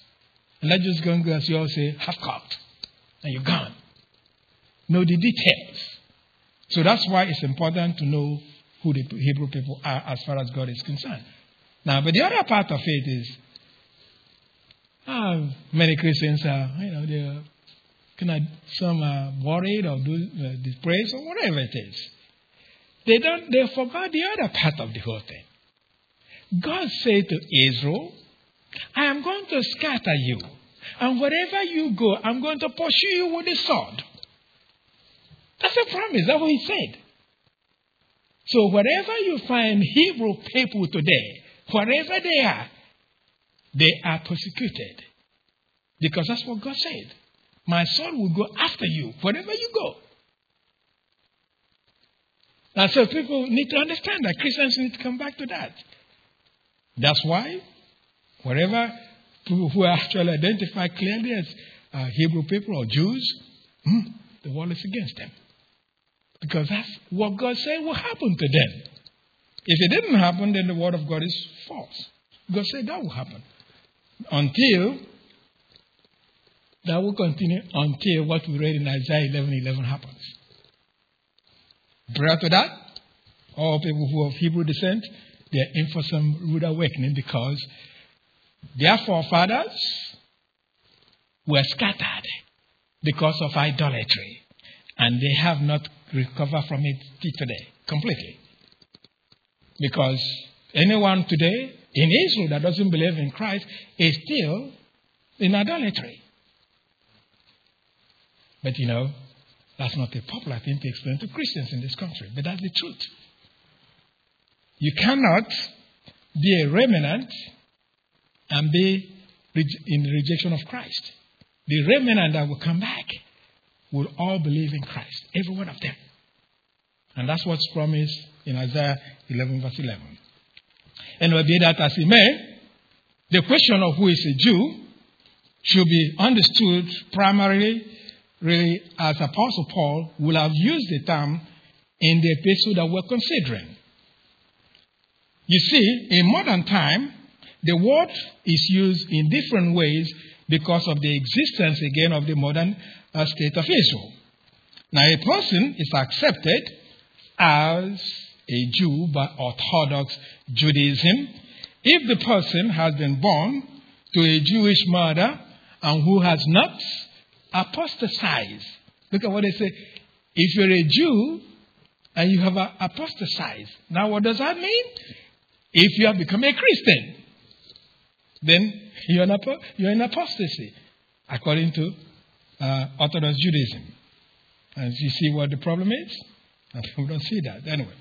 And not just go and as you all say, half cocked, and you're gone. Know the details. So that's why it's important to know who the Hebrew people are as far as God is concerned. Now, but the other part of it is, uh, many Christians are, you know, they're kind of, some are worried or do uh, depressed or whatever it is. They don't, they forgot the other part of the whole thing. God said to Israel, I am going to scatter you. And wherever you go, I'm going to pursue you with the sword. That's a promise. That's what he said. So wherever you find Hebrew people today, wherever they are, they are persecuted. Because that's what God said. My son will go after you wherever you go. And so people need to understand that Christians need to come back to that. That's why, wherever people who are actually identified clearly as uh, Hebrew people or Jews, hmm, the world is against them. Because that's what God said will happen to them. If it didn't happen, then the word of God is false. God said that will happen. Until that will continue until what we read in Isaiah 11 11 happens. Prior to that, all people who are of Hebrew descent, they are in for some rude awakening because their forefathers were scattered because of idolatry. And they have not recover from it today completely. Because anyone today in Israel that doesn't believe in Christ is still in idolatry. But you know, that's not a popular thing to explain to Christians in this country, but that's the truth. You cannot be a remnant and be in the rejection of Christ. The remnant that will come back will all believe in Christ, every one of them. And that's what's promised in Isaiah 11, verse 11. Anyway, be that as it may, the question of who is a Jew should be understood primarily really as Apostle Paul will have used the term in the epistle that we're considering. You see, in modern time, the word is used in different ways because of the existence again of the modern uh, state of Israel. Now, a person is accepted as a Jew by Orthodox Judaism if the person has been born to a Jewish mother and who has not apostatized. Look at what they say. If you're a Jew and you have apostatized, now what does that mean? If you have become a Christian, then you're in apostasy, according to uh, Orthodox Judaism. And you see what the problem is? We don't see that. Anyway.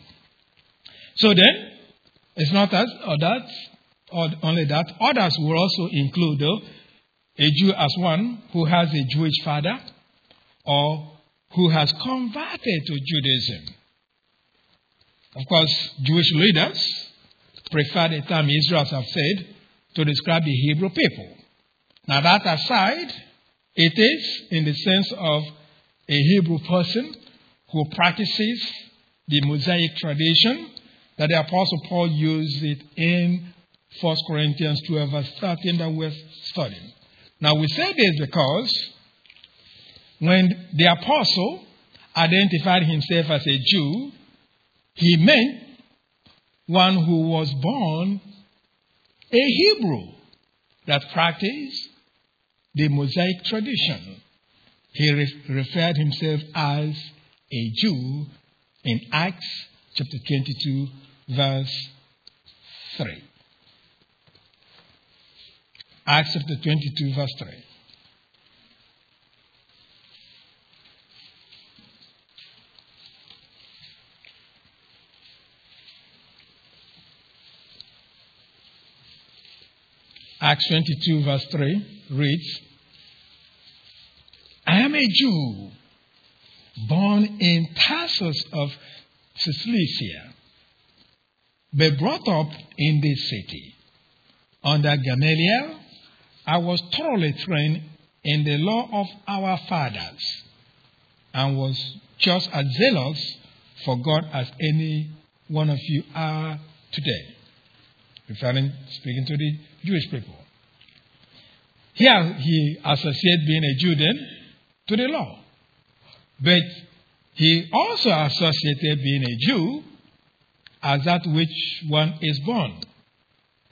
So then, it's not as, or that, or only that. Others will also include, though, a Jew as one who has a Jewish father or who has converted to Judaism. Of course, Jewish leaders prefer the term Israel, as I've said, to describe the Hebrew people. Now, that aside, it is in the sense of a Hebrew person who practices the Mosaic tradition that the Apostle Paul used it in 1 Corinthians 12, verse 13 that we're studying. Now, we say this because when the Apostle identified himself as a Jew, he meant one who was born a Hebrew that practiced the Mosaic tradition. He re- referred himself as a Jew in Acts chapter 22, verse 3. Acts chapter 22, verse 3. Acts 22, verse 3 reads I am a Jew born in Tarsus of Cilicia, but brought up in this city. Under Gamaliel, I was thoroughly trained in the law of our fathers and was just as zealous for God as any one of you are today. Referring, speaking to the Jewish people. Here he associates being a Jew then to the law. But he also associated being a Jew as that which one is born.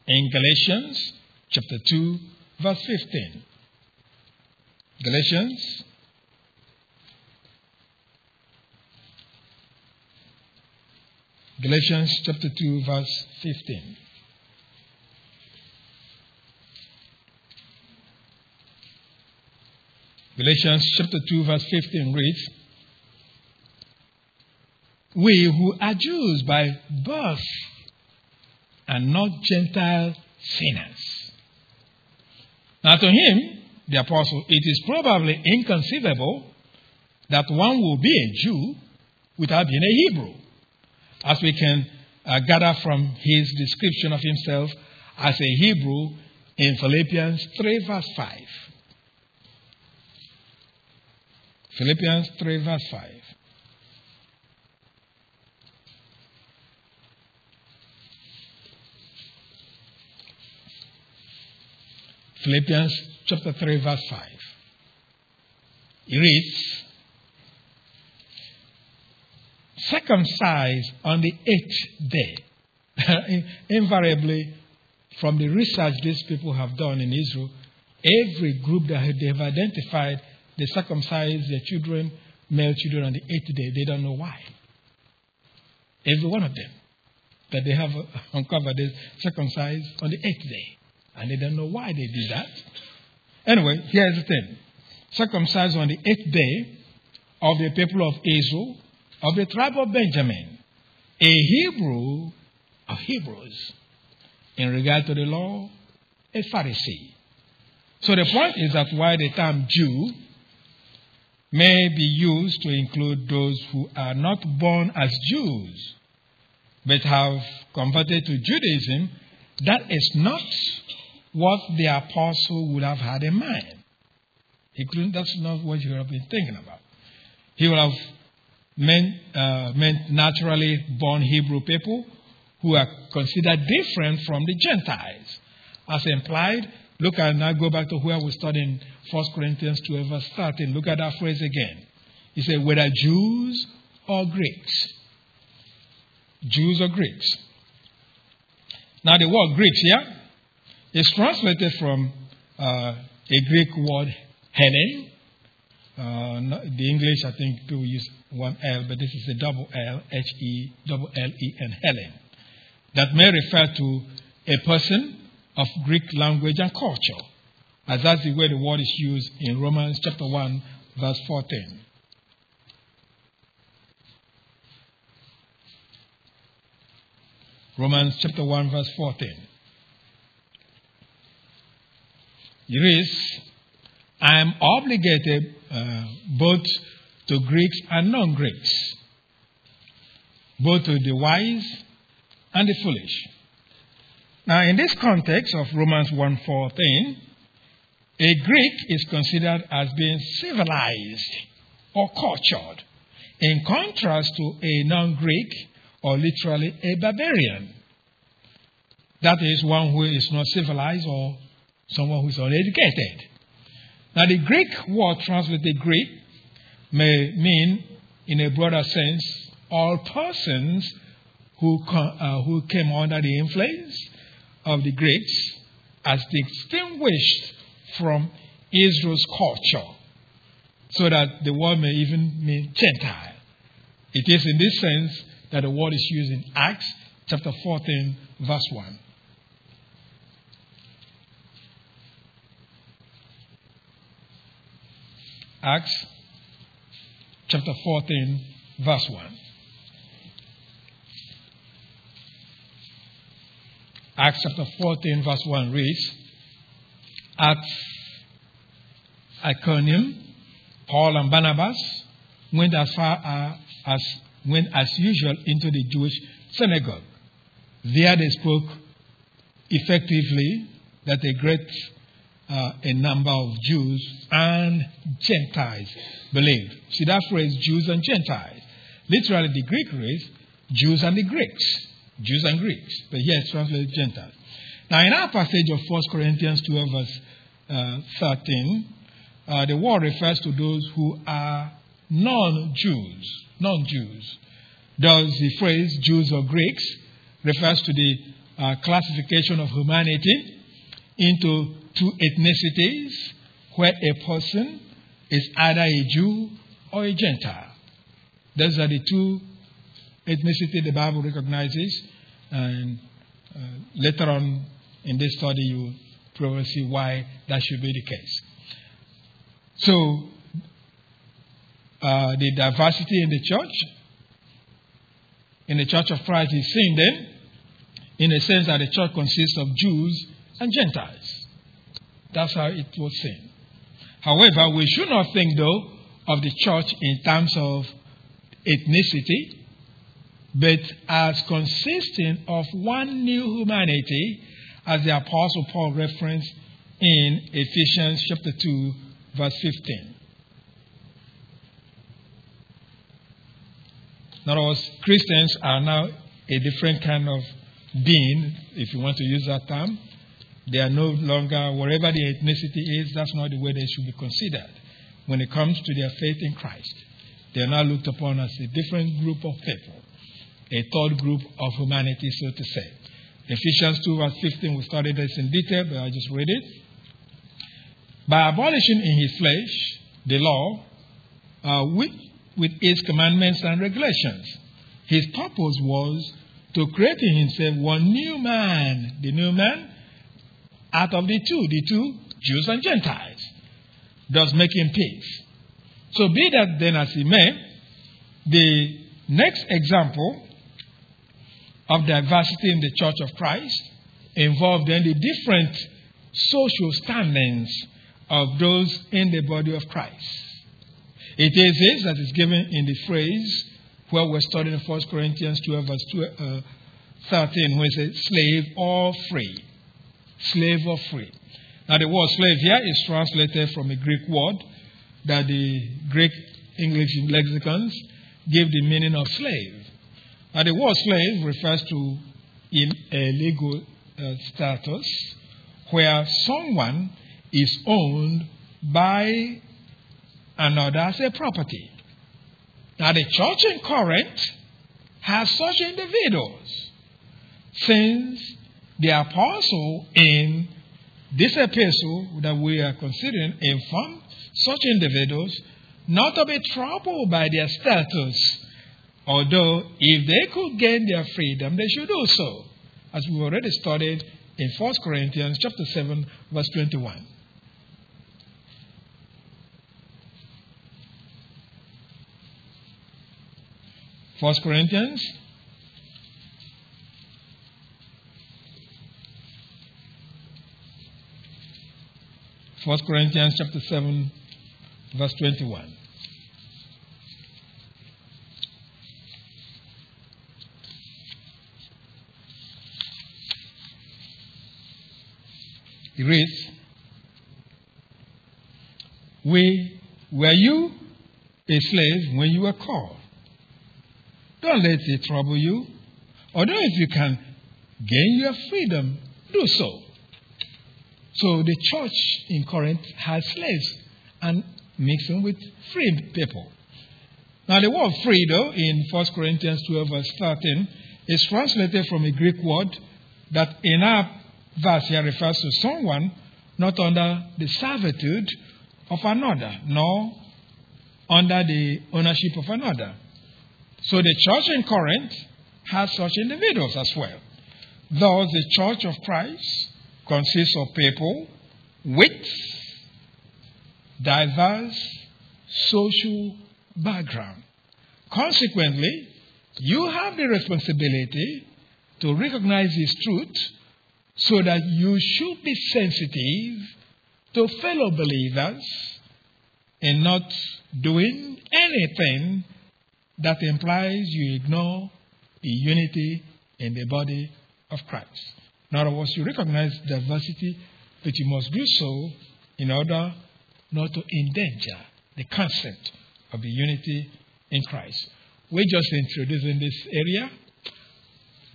In Galatians chapter 2, verse 15. Galatians Galatians chapter 2, verse 15. Galatians chapter 2, verse 15 reads We who are Jews by birth and not Gentile sinners. Now, to him, the apostle, it is probably inconceivable that one will be a Jew without being a Hebrew, as we can uh, gather from his description of himself as a Hebrew in Philippians 3, verse 5. Philippians 3, verse 5. Philippians chapter 3, verse 5. It reads, circumcised on the eighth day. Invariably, from the research these people have done in Israel, every group that they have identified they circumcise their children, male children, on the eighth day. They don't know why. Every one of them that they have uncovered is circumcised on the eighth day. And they don't know why they did that. Anyway, here's the thing. circumcised on the eighth day of the people of Israel, of the tribe of Benjamin, a Hebrew of Hebrews. In regard to the law, a Pharisee. So the point is that why the term Jew may be used to include those who are not born as Jews but have converted to Judaism, that is not what the apostle would have had in mind. That's not what he would have been thinking about. He would have meant, uh, meant naturally born Hebrew people who are considered different from the Gentiles. As implied, look at now go back to where we started in 1 Corinthians 12, verse 13. Look at that phrase again. He said, whether Jews or Greeks. Jews or Greeks. Now, the word Greeks yeah, is translated from uh, a Greek word, Hellen. Uh, the English, I think, people use one L, but this is a double L, H E, double L E, and Hellen. That may refer to a person of Greek language and culture, as that's the way the word is used in Romans chapter 1, verse 14. Romans chapter 1, verse 14. It reads, I am obligated uh, both to Greeks and non Greeks, both to the wise and the foolish. Now, in this context of Romans 1:14, a Greek is considered as being civilized or cultured, in contrast to a non-Greek or literally a barbarian. That is one who is not civilized or someone who is uneducated. Now, the Greek word translated Greek may mean, in a broader sense, all persons who, uh, who came under the influence of the Greeks as distinguished from Israel's culture, so that the word may even mean Gentile. It is in this sense that the word is used in Acts chapter 14, verse 1. Acts chapter 14, verse 1. Acts chapter 14, verse 1 reads At Iconium, Paul and Barnabas went as far as went as usual into the Jewish synagogue. There they spoke effectively that a great uh, a number of Jews and Gentiles believed. See that phrase, Jews and Gentiles. Literally, the Greek is Jews and the Greeks. Jews and Greeks. But here it's translated Gentiles. Now, in our passage of 1 Corinthians 12, verse uh, 13, uh, the word refers to those who are non Jews. Non Jews. Thus, the phrase Jews or Greeks refers to the uh, classification of humanity into two ethnicities where a person is either a Jew or a Gentile. Those are the two ethnicities the Bible recognizes, and uh, later on in this study you probably see why that should be the case. So, uh, the diversity in the church, in the church of Christ, is seen then in the sense that the church consists of Jews and Gentiles. That's how it was seen. However, we should not think, though, of the church in terms of ethnicity, but as consisting of one new humanity, as the Apostle Paul referenced in Ephesians chapter 2, verse 15. In other words, Christians are now a different kind of being, if you want to use that term. They are no longer, whatever the ethnicity is, that's not the way they should be considered. When it comes to their faith in Christ, they are now looked upon as a different group of people, a third group of humanity, so to say. Ephesians 2, verse 15, we studied this in detail, but I just read it. By abolishing in his flesh the law uh, with, with its commandments and regulations, his purpose was to create in himself one new man. The new man out of the two, the two Jews and Gentiles. thus making peace. So be that then as it may, the next example of diversity in the Church of Christ involved in the different social standings of those in the body of Christ. It is this that is given in the phrase where we're studying 1 Corinthians 12, verse 12, uh, 13, when it says slave or free. Slave or free. Now, the word slave here is translated from a Greek word that the Greek English lexicons give the meaning of slave. Now, the word slave refers to in a legal uh, status where someone is owned by another as a property. Now, the church in Corinth has such individuals since the apostle in this epistle that we are considering informed such individuals not to be troubled by their status, although if they could gain their freedom, they should do so, as we've already studied in 1 Corinthians chapter 7, verse 21. First Corinthians First Corinthians chapter 7 verse 21. It reads, We were you a slave when you were called. Don't let it trouble you. Although if you can gain your freedom, do so. So the church in Corinth has slaves and mixed them with free people. Now the word free though in 1 Corinthians 12 verse 13 is translated from a Greek word that in our verse here refers to someone not under the servitude of another, nor under the ownership of another. So the church in Corinth has such individuals as well. Thus, the church of Christ consists of people with diverse social background. Consequently, you have the responsibility to recognize this truth so that you should be sensitive to fellow believers and not doing anything that implies you ignore the unity in the body of Christ. In other words, you recognize diversity, but you must do so in order not to endanger the concept of the unity in Christ. We're just introducing this area.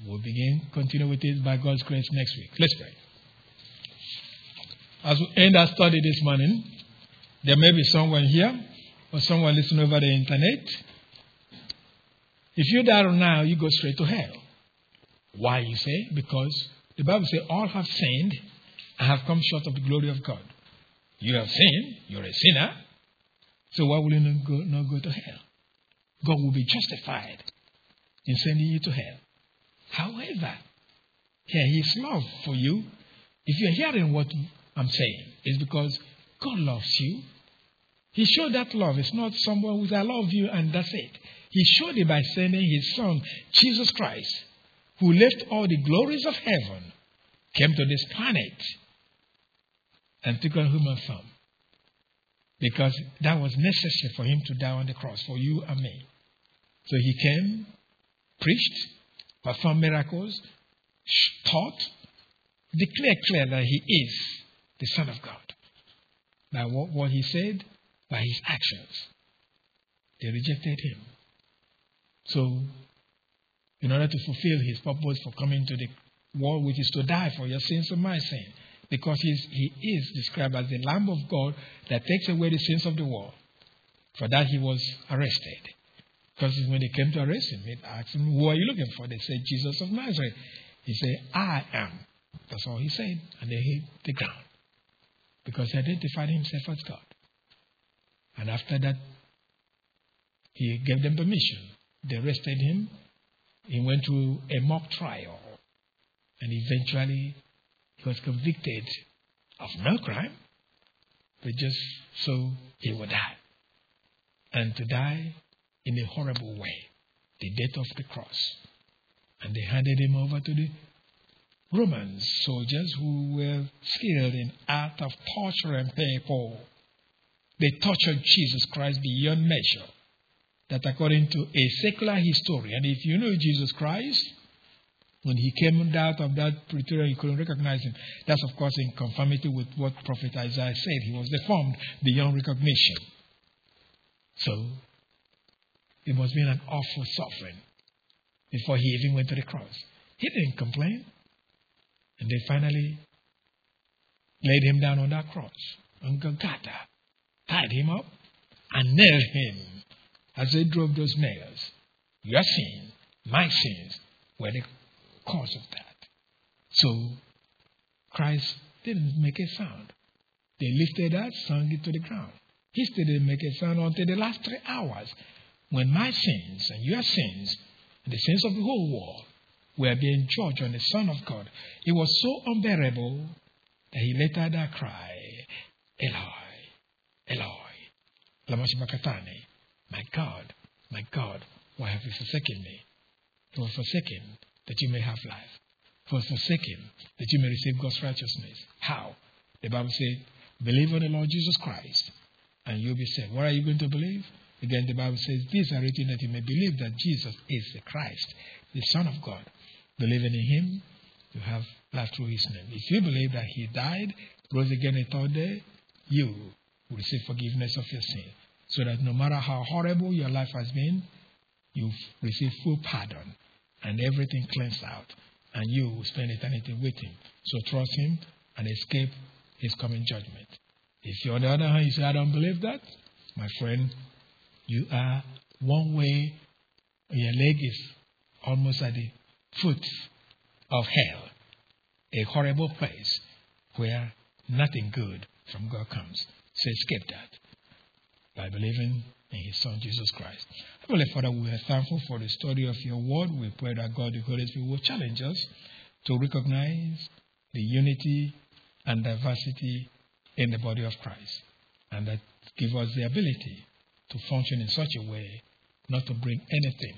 We'll begin, continue with it by God's grace next week. Let's pray. As we end our study this morning, there may be someone here or someone listening over the internet. If you die now, you go straight to hell. Why, you say? Because the Bible says all have sinned and have come short of the glory of God. You have sinned, you're a sinner, so why will you not go, not go to hell? God will be justified in sending you to hell. However, here His love for you, if you're hearing what I'm saying, is because God loves you. He showed that love. It's not someone who's I love you and that's it. He showed it by sending His Son, Jesus Christ, who left all the glories of heaven, came to this planet and took on human form. Because that was necessary for him to die on the cross for you and me. So he came, preached, performed miracles, taught, declared clear that he is the Son of God. By what, what he said, by his actions. They rejected him. So, in order to fulfill his purpose for coming to the world, which is to die for your sins and my sin, because he is described as the Lamb of God that takes away the sins of the world. For that he was arrested. Because when they came to arrest him, they asked him, Who are you looking for? They said, Jesus of Nazareth. He said, I am. That's all he said. And they hit the ground. Because he identified himself as God. And after that, he gave them permission. They arrested him. He went to a mock trial. And eventually he was convicted of no crime, but just so he would die. And to die in a horrible way, the death of the cross. And they handed him over to the Roman soldiers who were skilled in art of torturing people. They tortured Jesus Christ beyond measure. That according to a secular historian, if you know Jesus Christ, when he came out of that praetorium, you couldn't recognize him. That's, of course, in conformity with what Prophet Isaiah said. He was deformed beyond recognition. So, it must been an awful suffering before he even went to the cross. He didn't complain. And they finally laid him down on that cross on Golgotha, tied him up, and nailed him as they drove those nails. Your sin, my sins, were the cause of that. So Christ didn't make a sound. They lifted that, sung it to the ground. He still didn't make a sound until the last three hours when my sins and your sins and the sins of the whole world were being judged on the Son of God. It was so unbearable that he let out that cry, Eloi, Eloi, lama sabachthani, my God, my God, why have you forsaken me? He was forsaken that you may have life. He was forsaken that you may receive God's righteousness. How? The Bible said, believe on the Lord Jesus Christ and you'll be saved. What are you going to believe? Again, the Bible says, These are written that you may believe that Jesus is the Christ, the Son of God. Believing in Him, you have life through His name. If you believe that He died, rose again a third day, you will receive forgiveness of your sin. So that no matter how horrible your life has been, you've received full pardon and everything cleansed out. And you will spend eternity with Him. So trust Him and escape His coming judgment. If you, on the other hand, you say, I don't believe that, my friend, you are one way, your leg is almost at the foot of hell, a horrible place where nothing good from God comes. So escape that by believing in His Son Jesus Christ. Heavenly Father, we are thankful for the study of your word. We pray that God, the Holy Spirit, will challenge us to recognize the unity and diversity in the body of Christ, and that give us the ability to function in such a way not to bring anything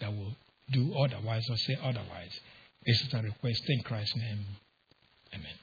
that will do otherwise or say otherwise. This is a request in Christ's name. Amen.